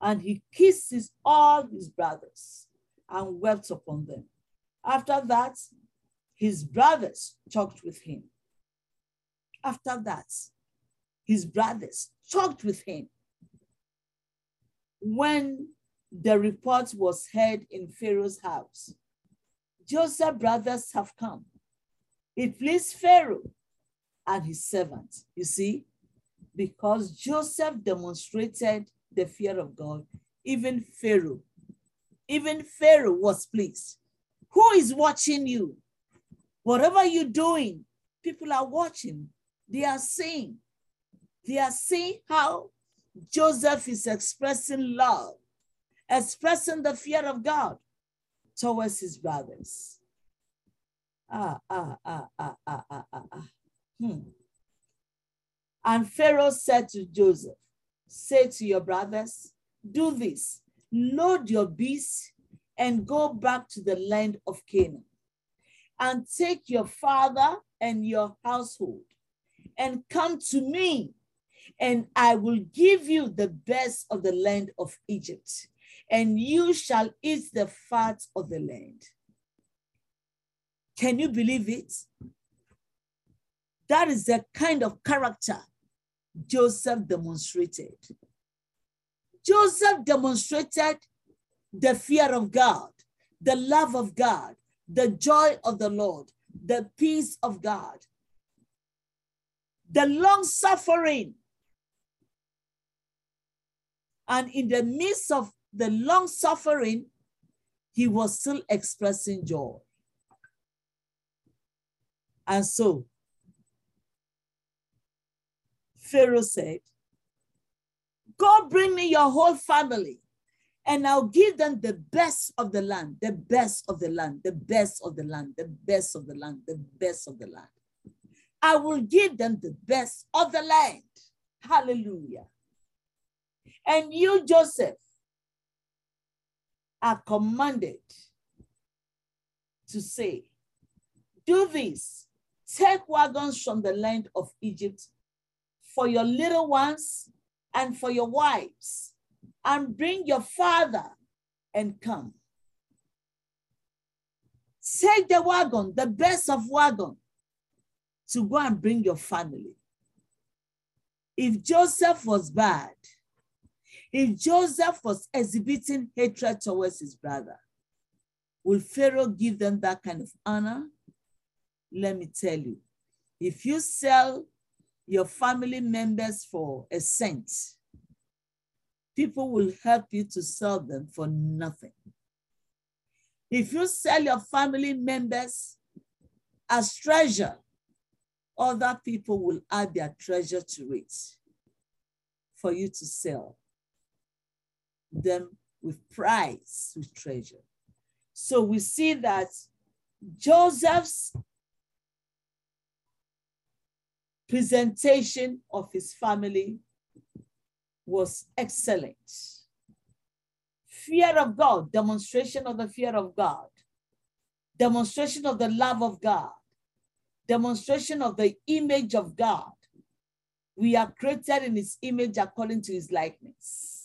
And he kisses all his brothers and wept upon them. After that, his brothers talked with him. After that, his brothers talked with him. When the report was heard in Pharaoh's house, Joseph's brothers have come. It pleased Pharaoh and his servants. You see, because Joseph demonstrated the fear of God, even Pharaoh even Pharaoh was pleased. Who is watching you? Whatever you're doing, people are watching. They are seeing. They are seeing how Joseph is expressing love, expressing the fear of God towards his brothers. Ah, ah, ah, ah, ah, ah, ah, ah. Hmm. And Pharaoh said to Joseph, Say to your brothers, do this load your beasts and go back to the land of Canaan and take your father and your household and come to me and I will give you the best of the land of Egypt and you shall eat the fat of the land. Can you believe it? That is the kind of character Joseph demonstrated. Joseph demonstrated the fear of God, the love of God, the joy of the Lord, the peace of God, the long suffering. And in the midst of the long suffering, he was still expressing joy. And so, Pharaoh said, God bring me your whole family and I'll give them the best of the land, the best of the land, the best of the land, the best of the land, the best of the land. I will give them the best of the land. Hallelujah. And you, Joseph, are commanded to say, do this, take wagons from the land of Egypt for your little ones and for your wives, and bring your father and come. Take the wagon, the best of wagon, to go and bring your family. If Joseph was bad, if Joseph was exhibiting hatred towards his brother, will Pharaoh give them that kind of honor? Let me tell you, if you sell your family members for a cent, people will help you to sell them for nothing. If you sell your family members as treasure, other people will add their treasure to it for you to sell them with price, with treasure. So we see that Joseph's presentation of his family was excellent. Fear of God, demonstration of the fear of God, demonstration of the love of God, demonstration of the image of God. We are created in his image according to his likeness.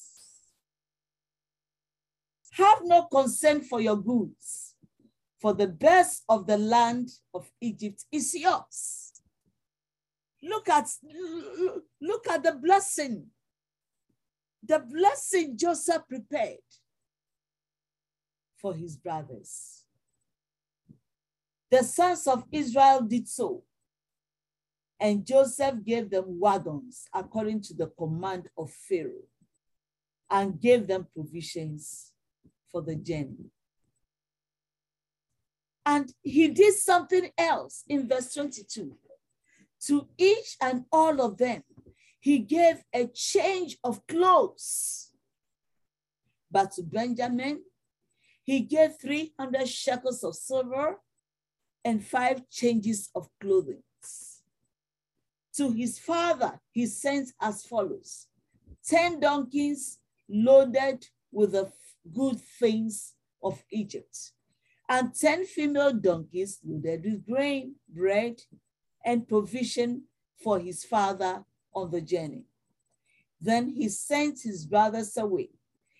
Have no concern for your goods, for the best of the land of Egypt is yours. Look at, look at the blessing. The blessing Joseph prepared for his brothers. The sons of Israel did so. And Joseph gave them wagons according to the command of Pharaoh and gave them provisions for the journey. And he did something else in verse 22 To each and all of them, he gave a change of clothes. But to Benjamin, he gave 300 shekels of silver and five changes of clothing. To his father, he sent as follows 10 donkeys loaded with the good things of Egypt, and 10 female donkeys loaded with grain, bread, and provision for his father on the journey. Then he sent his brothers away,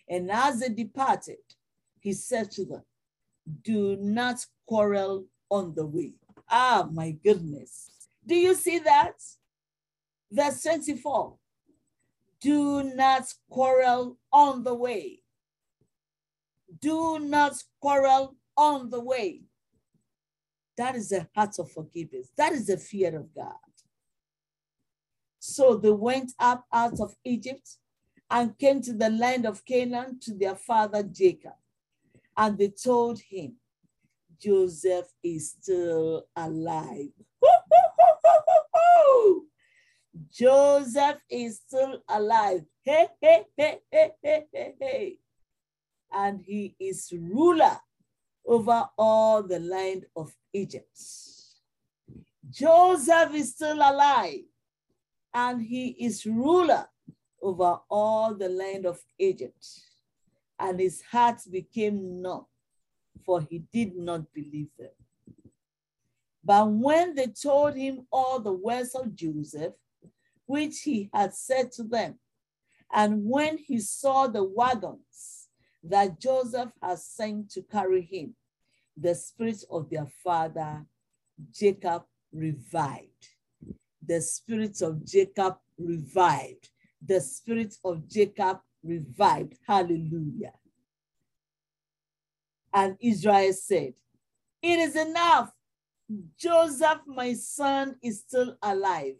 and as they departed, he said to them, Do not quarrel on the way. Ah, my goodness. Do you see that? Verse 24 Do not quarrel on the way. Do not quarrel on the way. That is a heart of forgiveness. That is the fear of God. So they went up out of Egypt and came to the land of Canaan to their father Jacob. And they told him, Joseph is still alive. Joseph is still alive. Hey, hey, hey, hey, hey, hey, hey. And he is ruler over all the land of Egypt. Joseph is still alive and he is ruler over all the land of Egypt. And his heart became numb, for he did not believe them. But when they told him all the words of Joseph, which he had said to them, and when he saw the wagons that Joseph had sent to carry him, the spirit of their father Jacob revived the spirit of Jacob revived. The spirit of Jacob revived. Hallelujah. And Israel said, It is enough. Joseph, my son, is still alive.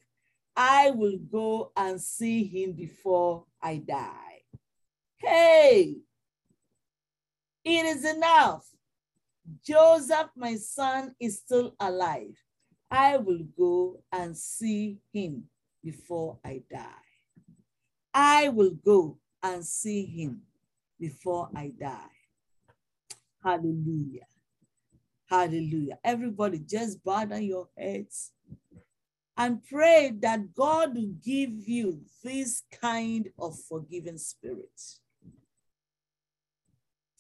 I will go and see him before I die. Hey, it is enough. Joseph, my son, is still alive. I will go and see him before I die. I will go and see him before I die. Hallelujah. Hallelujah. Everybody, just bow down your heads and pray that God will give you this kind of forgiving spirit.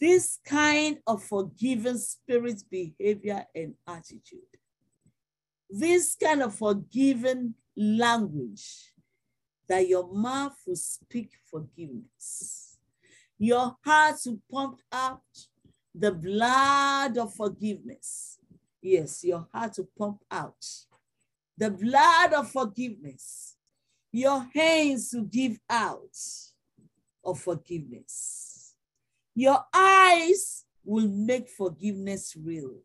This kind of forgiving spirit, behavior, and attitude this kind of forgiving language that your mouth will speak forgiveness. Your heart will pump out the blood of forgiveness. Yes, your heart will pump out the blood of forgiveness. Your hands will give out of forgiveness. Your eyes will make forgiveness real.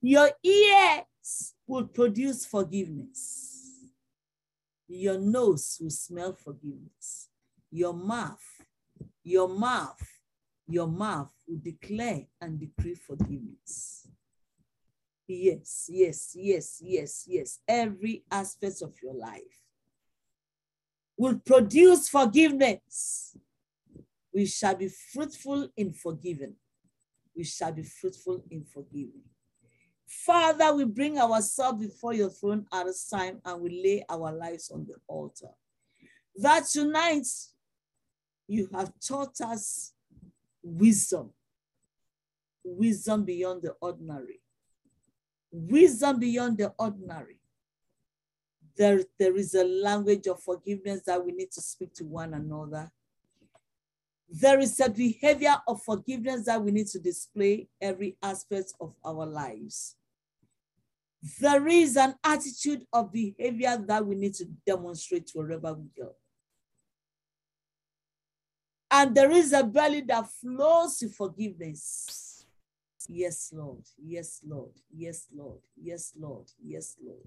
Your ears will produce forgiveness. Your nose will smell forgiveness. Your mouth, your mouth, your mouth will declare and decree forgiveness. Yes, yes, yes, yes, yes. Every aspect of your life will produce forgiveness. We shall be fruitful in forgiving. We shall be fruitful in forgiving. Father, we bring ourselves before your throne at this time and we lay our lives on the altar. That tonight you have taught us wisdom, wisdom beyond the ordinary, wisdom beyond the ordinary. There, there is a language of forgiveness that we need to speak to one another. There is a behavior of forgiveness that we need to display every aspect of our lives there is an attitude of behavior that we need to demonstrate wherever we go. And there is a belly that flows to forgiveness. Yes, Lord. Yes, Lord. Yes, Lord. Yes, Lord. Yes, Lord.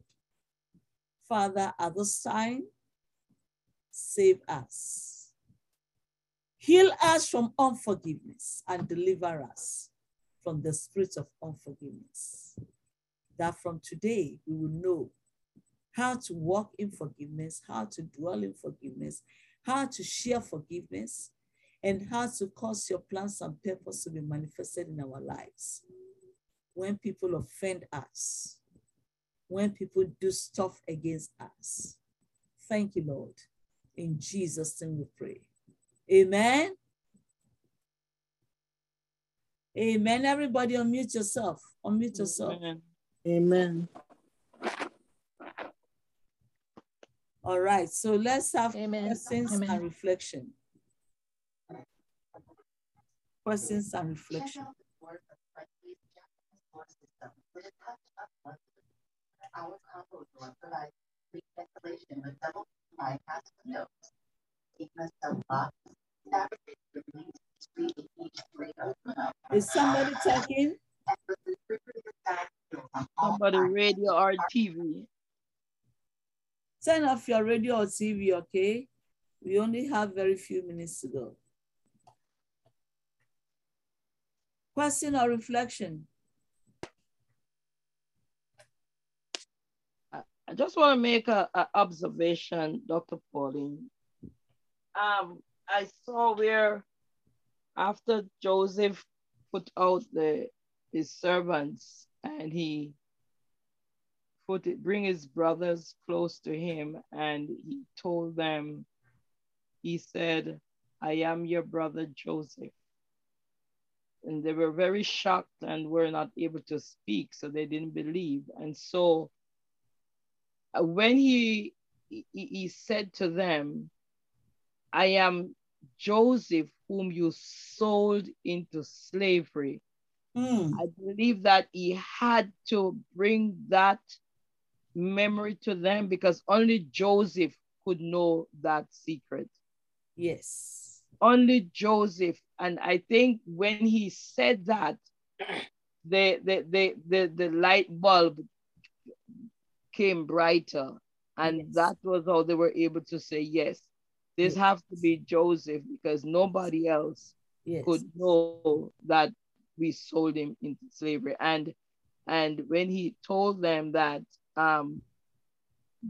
Father, at this time, save us. Heal us from unforgiveness and deliver us from the spirit of unforgiveness that from today we will know how to walk in forgiveness, how to dwell in forgiveness, how to share forgiveness, and how to cause your plans and purpose to be manifested in our lives. When people offend us, when people do stuff against us. Thank you, Lord. In Jesus' name we pray. Amen. Amen. Everybody unmute yourself. Unmute yourself. Amen. Amen. All right. So let's have Amen. questions Amen. and reflection. Questions and reflection. Is somebody talking? Somebody radio or TV. Turn off your radio or TV, okay? We only have very few minutes to go. Question or reflection? I just want to make a, a observation, Dr. Pauline. Um, I saw where after Joseph put out the his servants and he put it, bring his brothers close to him and he told them, he said, I am your brother Joseph. And they were very shocked and were not able to speak, so they didn't believe. And so uh, when he, he he said to them, I am Joseph, whom you sold into slavery. Hmm, I believe that he had to bring that memory to them because only Joseph could know that secret. yes. Only Joseph. And I think when he said that, the the the the, the light bulb came brighter. And Yes. that was how they were able to say, yes, this Yes. has to be Joseph because nobody else Yes. could know that we sold him into slavery. And and when he told them that um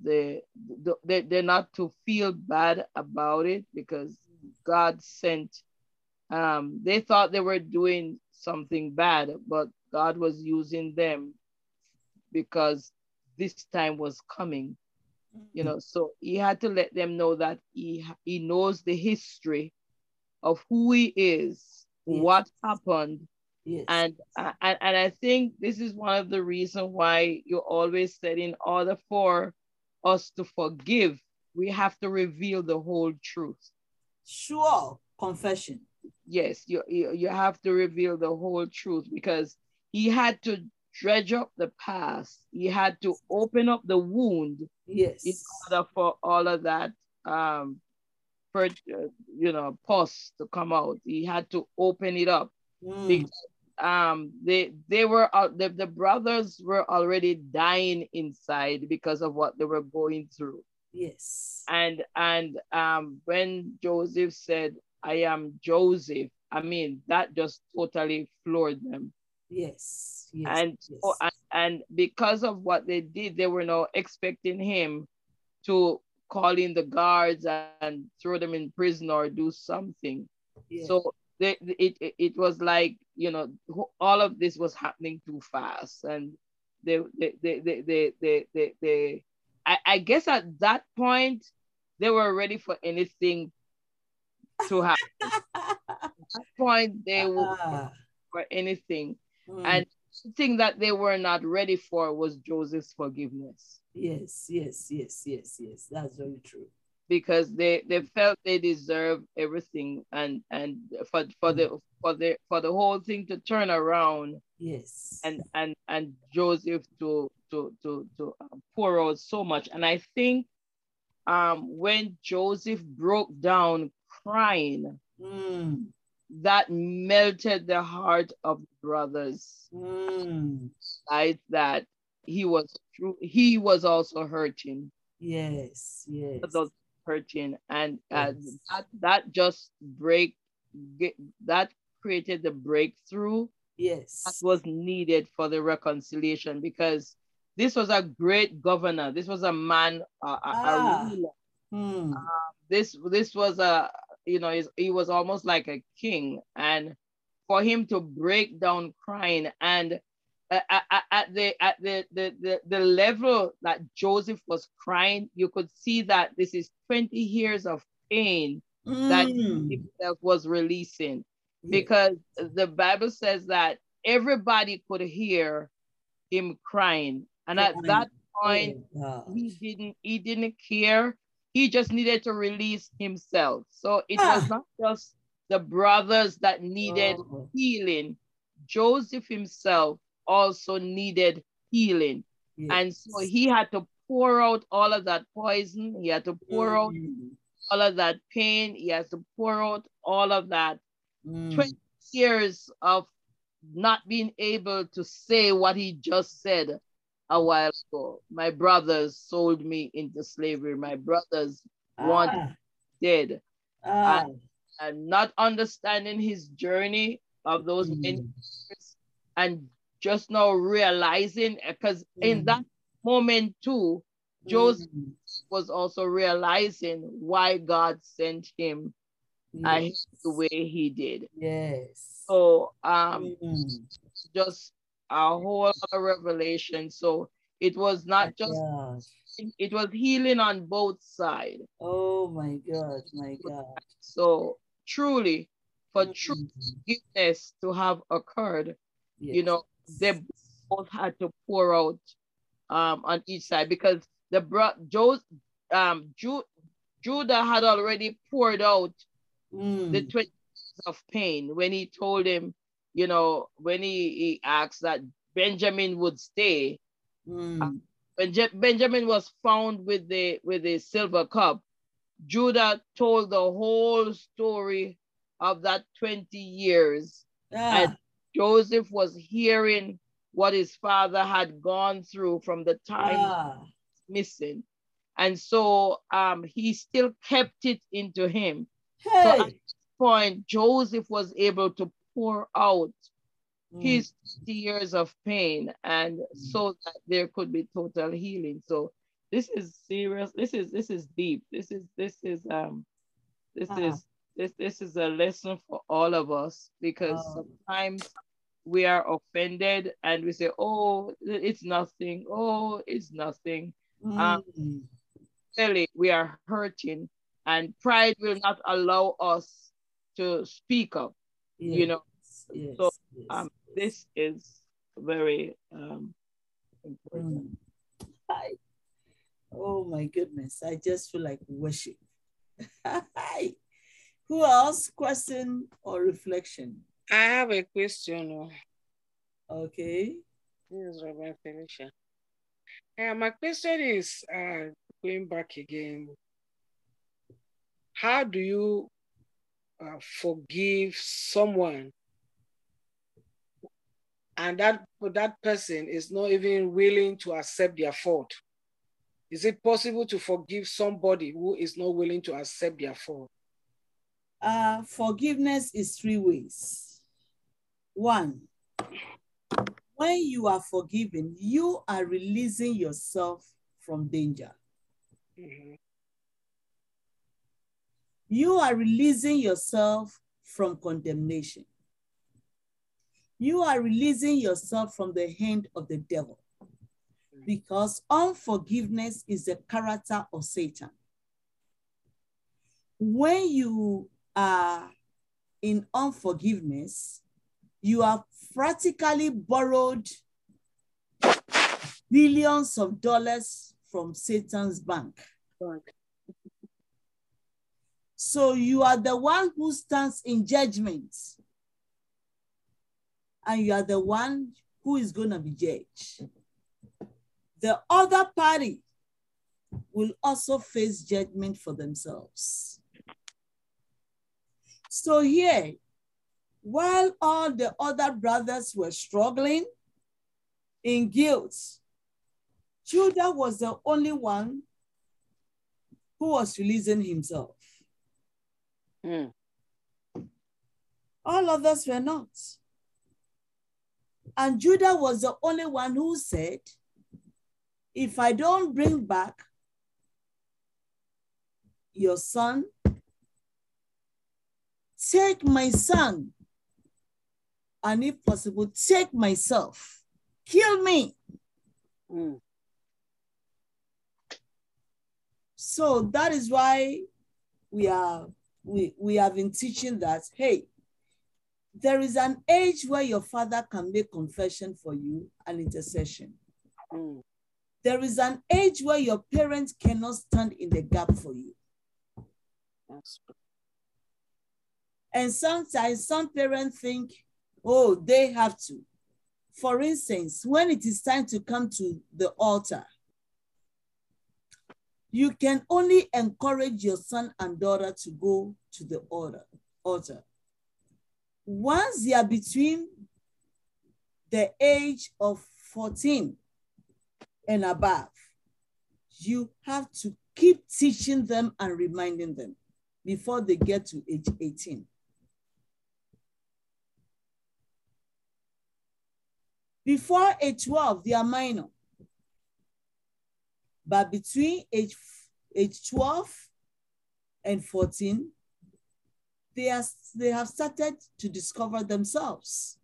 the, the they, they're not to feel bad about it because God sent um they thought they were doing something bad, but God was using them because this time was coming you know so he had to let them know that he he knows the history of who he is Yes. what happened Yes. and uh, and, and i think this is one of the reasons why you always said in order for us to forgive we have to reveal the whole truth sure confession. yes you, you you have to reveal the whole truth because he had to dredge up the past. He had to open up the wound Yes. in order for all of that um for uh, you know pus to come out. He had to open it up. Hmm, because um they they were out the, the brothers were already dying inside because of what they were going through. Yes. and and um when joseph said i am joseph i mean that just totally floored them Yes. Yes. and, yes. oh, and and because of what they did, they were now expecting him to call in the guards and throw them in prison or do something. Yeah. So they, it, it it was like you know all of this was happening too fast, and they they they they they they, they, they I, I guess at that point they were ready for anything to happen. at that point they were Ah, for anything. Hmm, And the thing that they were not ready for was Joseph's forgiveness yes, yes, yes, yes, yes. That's very true. because they, they felt they deserved everything and and for, for the for the for the whole thing to turn around Yes. and and and Joseph to to to to pour out so much and I think um when Joseph broke down crying Mm, that melted the heart of the brothers mm, like that he was true he was also hurting yes, yes. was hurting and uh, Yes. that that just break get, that created the breakthrough Yes. that was needed for the reconciliation because this was a great governor. This was a man, uh, a, Ah. a ruler. Hmm. This this was a you know he was almost like a king, and for him to break down crying and uh, at, at- at the at the, the the the level that Joseph was crying, you could see that this is 20 years of pain that Hmm. himself was releasing Yeah. because the Bible says that everybody could hear him crying. And at that point, Oh, he didn't he didn't care. He just needed to release himself. So it Ah. was not just the brothers that needed Oh. healing. Joseph himself also needed healing. And so he had to pour out all of that poison. He had to pour out Mm. all of that pain. He has to pour out all of that Mm. 20 years of not being able to say what he just said a while ago. My brothers sold me into slavery. My brothers want Ah. dead. Ah. And not understanding his journey of those many Mm. years and just now realizing, because in Mm. that moment too, Joseph Mm. was also realizing why God sent him and Yes. the way he did. Yes. So um Mm. just a whole other revelation. So it was not just it was healing on both sides. Oh my God, my God. So truly, for true Mm. forgiveness to have occurred, you know, they both had to pour out um on each side because the bro Joe um Ju- Judah had already poured out Mm. the 20 years of pain when he told him, you know, when he, he asked that Benjamin would stay. Mm. Benjamin was found with the with the silver cup, Judah told the whole story of that 20 years. Ah. And Joseph was hearing what his father had gone through from the time Ah. missing. And so um, he still kept it into him. Hey. at point, Joseph was able to pour out Mm. his 50 years of pain and so that there could be total healing. So this is serious. This is this is deep. This is this is um this Ah. is this this is a lesson for all of us because Wow. sometimes we are offended and we say, oh, it's nothing. Oh, it's nothing. um, Mm. Clearly, we are hurting, and pride will not allow us to speak up. You know, Yes, so, yes, Um, this is very um, Mm. important. Hi. Oh my goodness. I just feel like worship. Hi. Who else? Question or reflection? I have a question. oh. Okay. This is Reverend Felicia. Uh, my question is uh, going back again. How do you uh, forgive someone and that that person is not even willing to accept their fault? Is it possible to forgive somebody who is not willing to accept their fault? Uh, forgiveness is three ways. One, when you are forgiven, you are releasing yourself from danger. Mhm. You are releasing yourself from condemnation. You are releasing yourself from the hand of the devil because unforgiveness is the character of Satan. When you are in unforgiveness, you have practically borrowed billions of dollars from Satan's bank. So you are the one who stands in judgment. And you are the one who is going to be judged. The other party will also face judgment for themselves. So here, while all the other brothers were struggling in guilt, Judah was the only one who was releasing himself. Mm. All others were not. And Judah was the only one who said, if I don't bring back your son, take my son, and if possible, take myself, kill me. Mm. So that is why we are we, we have been teaching that hey, there is an age where your father can make confession for you and intercession. Mm. There is an age where your parents cannot stand in the gap for you. And sometimes some parents think, oh, they have to. For instance, when it is time to come to the altar, you can only encourage your son and daughter to go to the altar. altar. Once they are between the age of 14 and above, you have to keep teaching them and reminding them before they get to age 18. Before age 12, they are minor. But between age, age 12 and 14, they, are, they have started to discover themselves.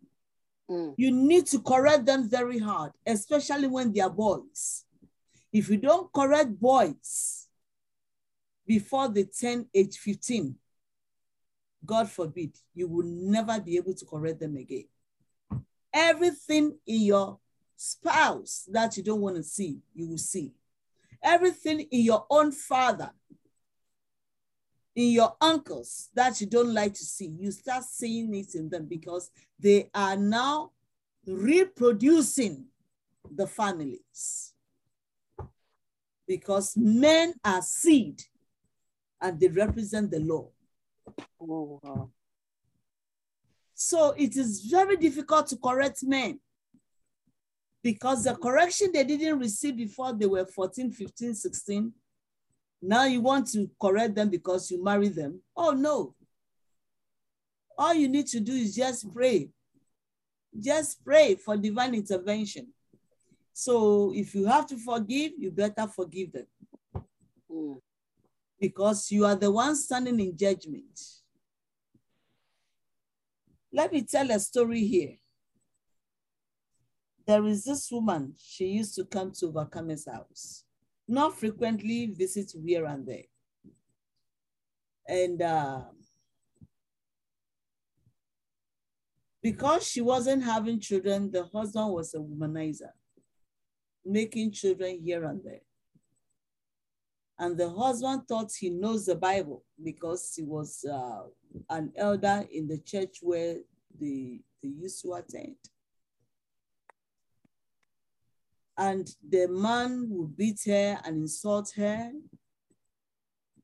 Mm. You need to correct them very hard, especially when they are boys. If you don't correct boys before they turn age 15, God forbid, you will never be able to correct them again. Everything in your spouse that you don't want to see, you will see. Everything in your own father, in your uncles that you don't like to see, you start seeing it in them because they are now reproducing the families. Because men are seed and they represent the law. Oh, wow. So it is very difficult to correct men because the correction they didn't receive before they were 14, 15, 16, now you want to correct them because you marry them. Oh, no. All you need to do is just pray. Just pray for divine intervention. So if you have to forgive, you better forgive them Mm. because you are the one standing in judgment. Let me tell a story here. There is this woman, she used to come to Vakame's house, not frequently visit here and there. And uh, because she wasn't having children, the husband was a womanizer, making children here and there. And the husband thought he knows the Bible because he was uh, an elder in the church where they, they used to attend. And the man would beat her and insult her,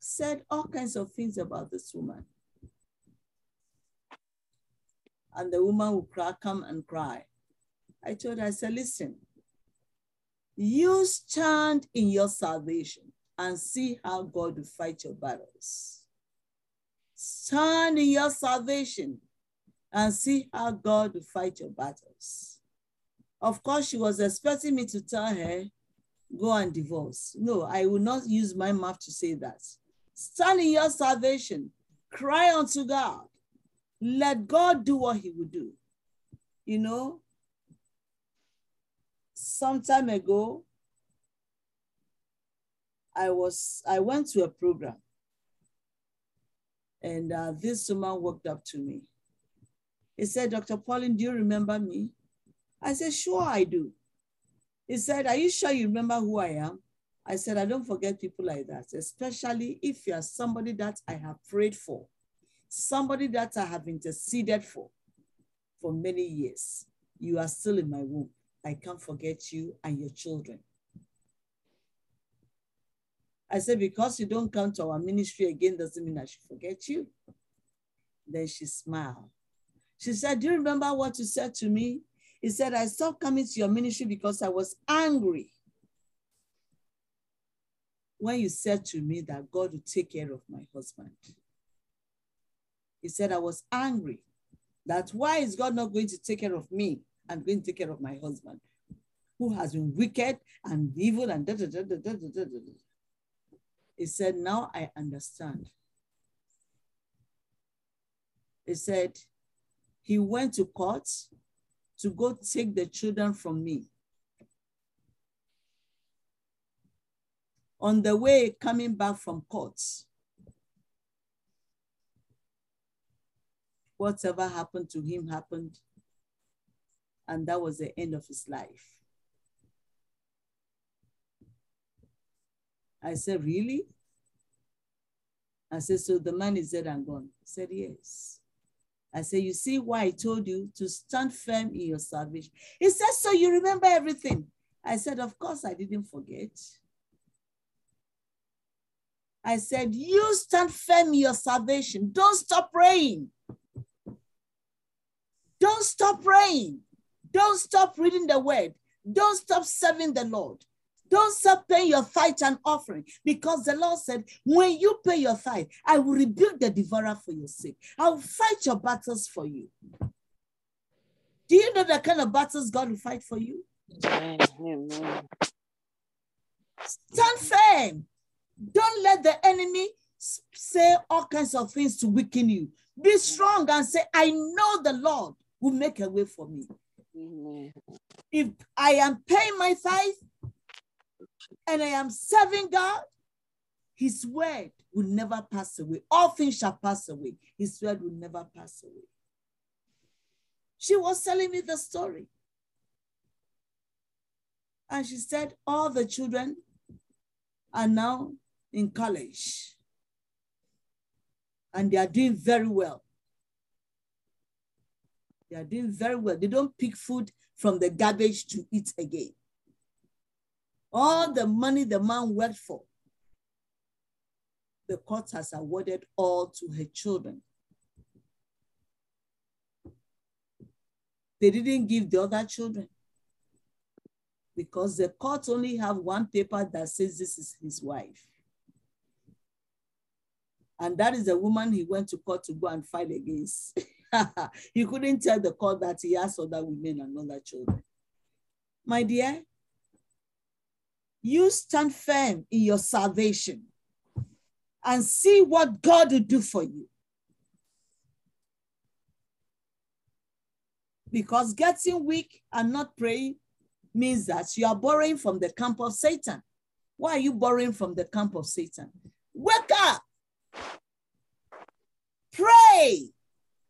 said all kinds of things about this woman. And the woman would cry, come and cry. I told her, I said, listen, you stand in your salvation and see how God will fight your battles. Stand in your salvation and see how God will fight your battles. Of course, she was expecting me to tell her, go and divorce. No, I will not use my mouth to say that. Stand in your salvation, cry unto God. Let God do what he will do. You know, some time ago, I was, I went to a program and uh, this woman walked up to me. He said, Dr. Pauline, do you remember me? I said, sure I do. He said, are you sure you remember who I am? I said, I don't forget people like that, especially if you are somebody that I have prayed for, somebody that I have interceded for for many years. You are still in my womb. I can't forget you and your children. I said, because you don't come to our ministry again doesn't mean I should forget you. Then she smiled. She said, Do you remember what you said to me? He said, I stopped coming to your ministry because I was angry. When you said to me that God would take care of my husband, he said, I was angry. That why is God not going to take care of me and going to take care of my husband? who has been wicked and evil and da da da da da da da. da. He said, Now I understand. He said, He went to court to go take the children from me. On the way coming back from court, whatever happened to him happened, and that was the end of his life. I said, Really? I said, So the man is dead and gone. He said, Yes. I said, You see why I told you to stand firm in your salvation? He says, So you remember everything? I said, Of course, I didn't forget. I said, You stand firm in your salvation. Don't stop praying. Don't stop praying. Don't stop reading the word. Don't stop serving the Lord. Don't stop paying your tithe and offering because the Lord said, when you pay your tithe, I will rebuke the devourer for your sake. I will fight your battles for you. Do you know the kind of battles God will fight for you? Amen. Amen. Stand firm. Don't let the enemy say all kinds of things to weaken you. Be strong and say, I know the Lord will make a way for me. Amen. If I am paying my tithe and I am serving God, his word will never pass away. All things shall pass away. His word will never pass away. She was telling me the story. And she said, all the children are now in college. And they are doing very well. They are doing very well. They don't pick food from the garbage to eat again. All the money the man worked for, the court has awarded all to her children. They didn't give the other children because the court only have one paper that says this is his wife. And that is the woman he went to court to go and fight against. he couldn't tell the court that he has other women and other children. My dear, you stand firm in your salvation and see what God will do for you. Because getting weak and not praying means that you are borrowing from the camp of Satan. Why are you borrowing from the camp of Satan? Wake up. Pray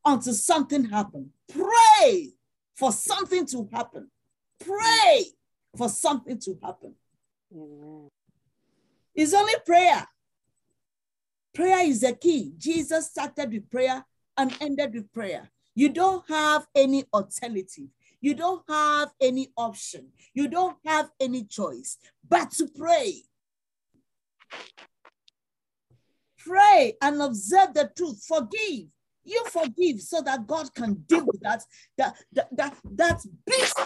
until something happens. Pray for something to happen. Pray for something to happen. Amen. It's only prayer. Prayer is the key. Jesus started with prayer and ended with prayer. You don't have any alternative. You don't have any option. You don't have any choice but to pray. Pray and observe the truth. Forgive. You forgive so that God can deal with that, that, that, that, that beast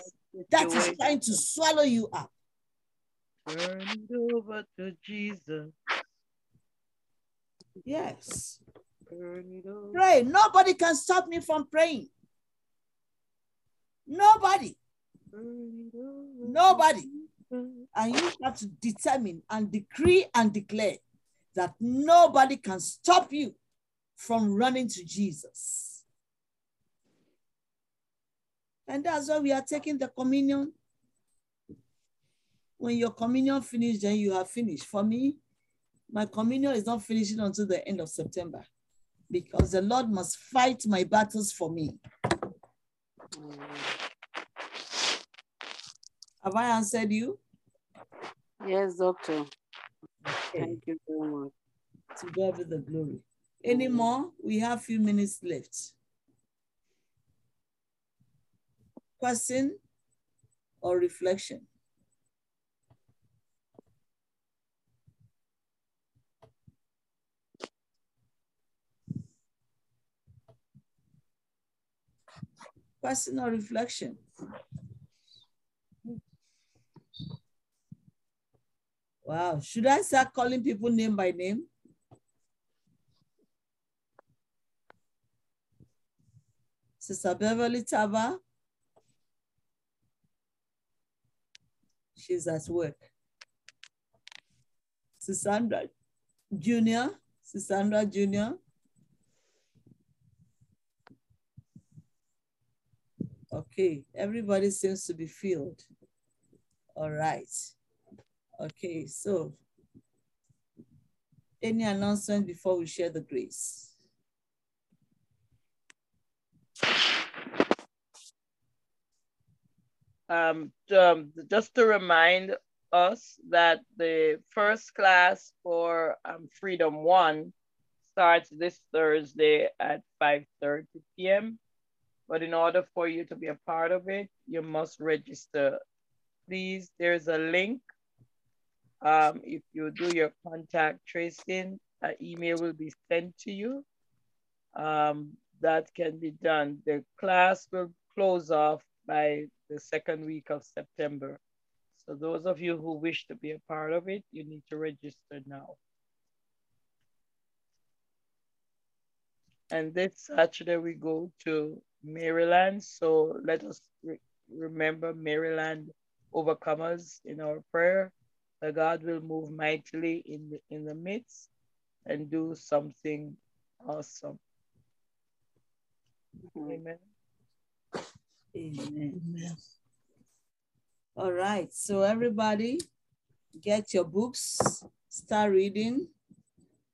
that is trying to swallow you up. Turn it over to Jesus. Yes. Turn it over. Pray. Nobody can stop me from praying. Nobody. Turn it over. Nobody. And you have to determine and decree and declare that nobody can stop you from running to Jesus. And that's why we are taking the communion. When your communion finished, then you have finished. For me, my communion is not finishing until the end of September because the Lord must fight my battles for me. Have I answered you? Yes, doctor. Okay. Thank you very much. To God be the glory. Any more? We have few minutes left. Question or reflection? Or reflection? Wow, should I start calling people name by name? Sister Beverly Tava. She's at work. Sister Sandra Junior, Sister Sandra Junior. Okay, everybody seems to be filled. All right. Okay, so any announcement before we share the grace? Um, um, just to remind us that the first class for um, Freedom One starts this Thursday at 5.30 p.m. But in order for you to be a part of it, you must register. Please, there's a link. Um, if you do your contact tracing, an email will be sent to you. Um, that can be done. The class will close off by the second week of September. So those of you who wish to be a part of it, you need to register now. And this Saturday we go to Maryland. So let us re remember Maryland overcomers in our prayer. That God will move mightily in the, in the midst and do something awesome. Amen. Amen. Amen. All right, so everybody get your books, start reading,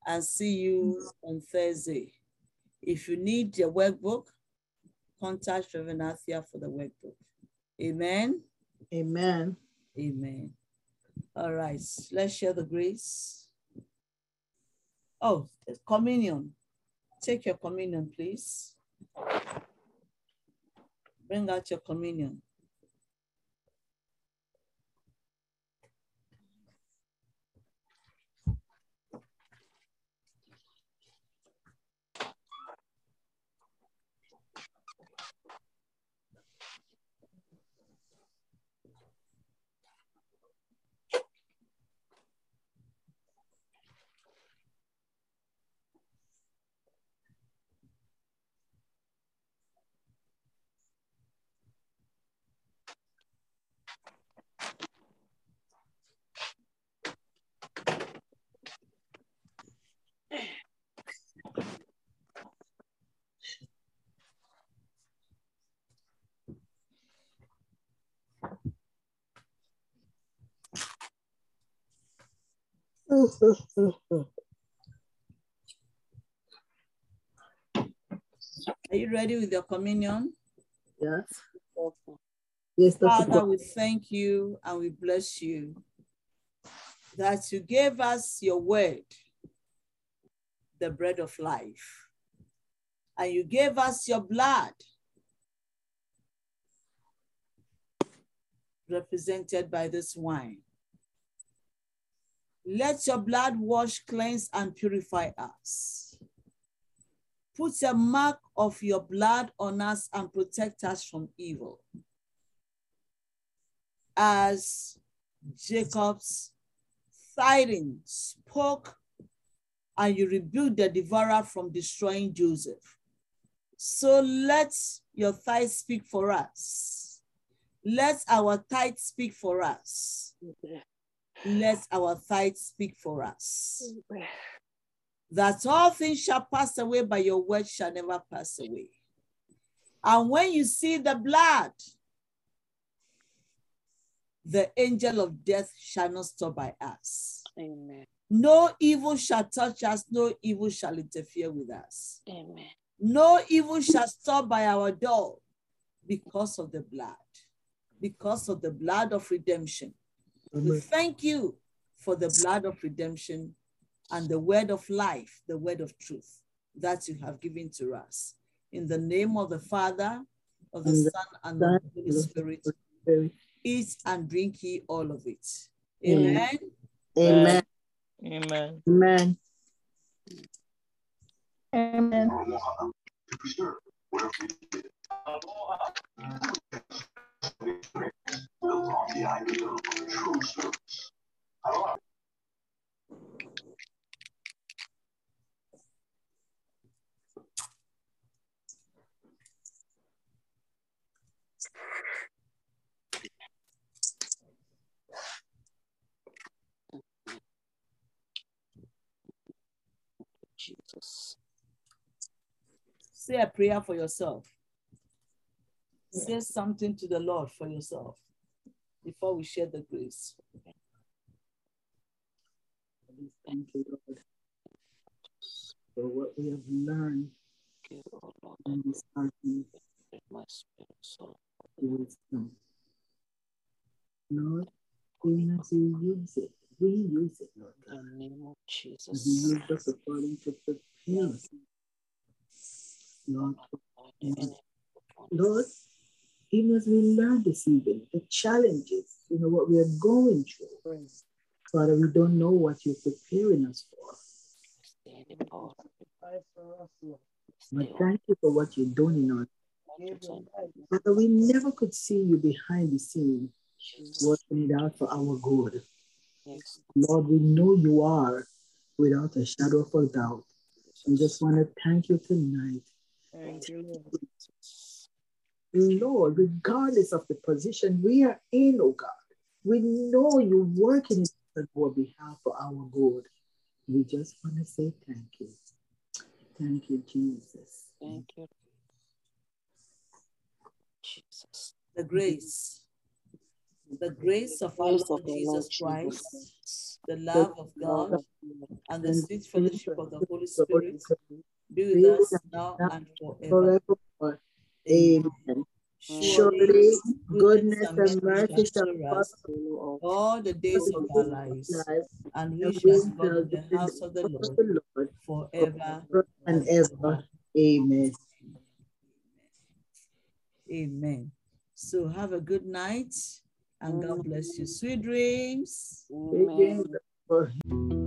and see you on Thursday. If you need your workbook, contact Reverend Athia for the workbook. Amen. Amen. Amen. All right, let's share the grace. Oh, communion. Take your communion, please. Bring out your communion. Are you ready with your communion? Yes. Yes, Father, we thank you and we bless you that you gave us your word, the bread of life, and you gave us your blood, represented by this wine. Let your blood wash, cleanse, and purify us. Put a mark of your blood on us and protect us from evil. As Jacob's fighting spoke, and you rebuked the devourer from destroying Joseph. So let your tithe speak for us. Let our tithe speak for us. Let our tithe speak for us. That all things shall pass away, but your word shall never pass away. And when you see the blood, the angel of death shall not stop by us. Amen. No evil shall touch us, no evil shall interfere with us. Amen. No evil shall stop by our door because of the blood, because of the blood of redemption. We thank you for the blood of redemption and the word of life, the word of truth that you have given to us. In the name of the Father, of the and Son, and of the Holy Spirit, eat and drink ye all of it. Amen. Amen. Amen. Amen. Amen. Jesus. Say a prayer for yourself. Say something to the Lord for yourself before we share the grace. Thank you, Lord, for what we have learned Give, oh Lord, in this argument my spirit soul. wisdom. Lord, even as we use it, we use it, Lord In the name of As you Jesus. use us according to prepare us, Lord. Lord, even as we learn this evening, the challenges, you know, what we are going through. Father, we don't know what you're preparing us for. stay the power. But thank you for what you're doing in our Father, we never could see you behind the scene working it out for our good. Yes. Lord, we know you are without a shadow of a doubt. We just want to thank you tonight. Thank you, Lord. Lord, regardless of the position we are in, oh God, we know you're working it on our behalf for our good. We just want to say thank you. Thank you, Jesus. Thank you. Jesus. The grace. The grace of our Lord Jesus Christ, the love of God, and the sweet fellowship of the Holy Spirit Spirit be be with with us us now now and forever. Forever. Amen. Surely, Surely, goodness goodness and and mercy mercy shall shall follow us all the days of our lives, days of our lives, and we shall we dwell in the house of the Lord forever forever and ever. Amen. Amen. So have a good night and God bless you. Sweet dreams. Amen. Amen.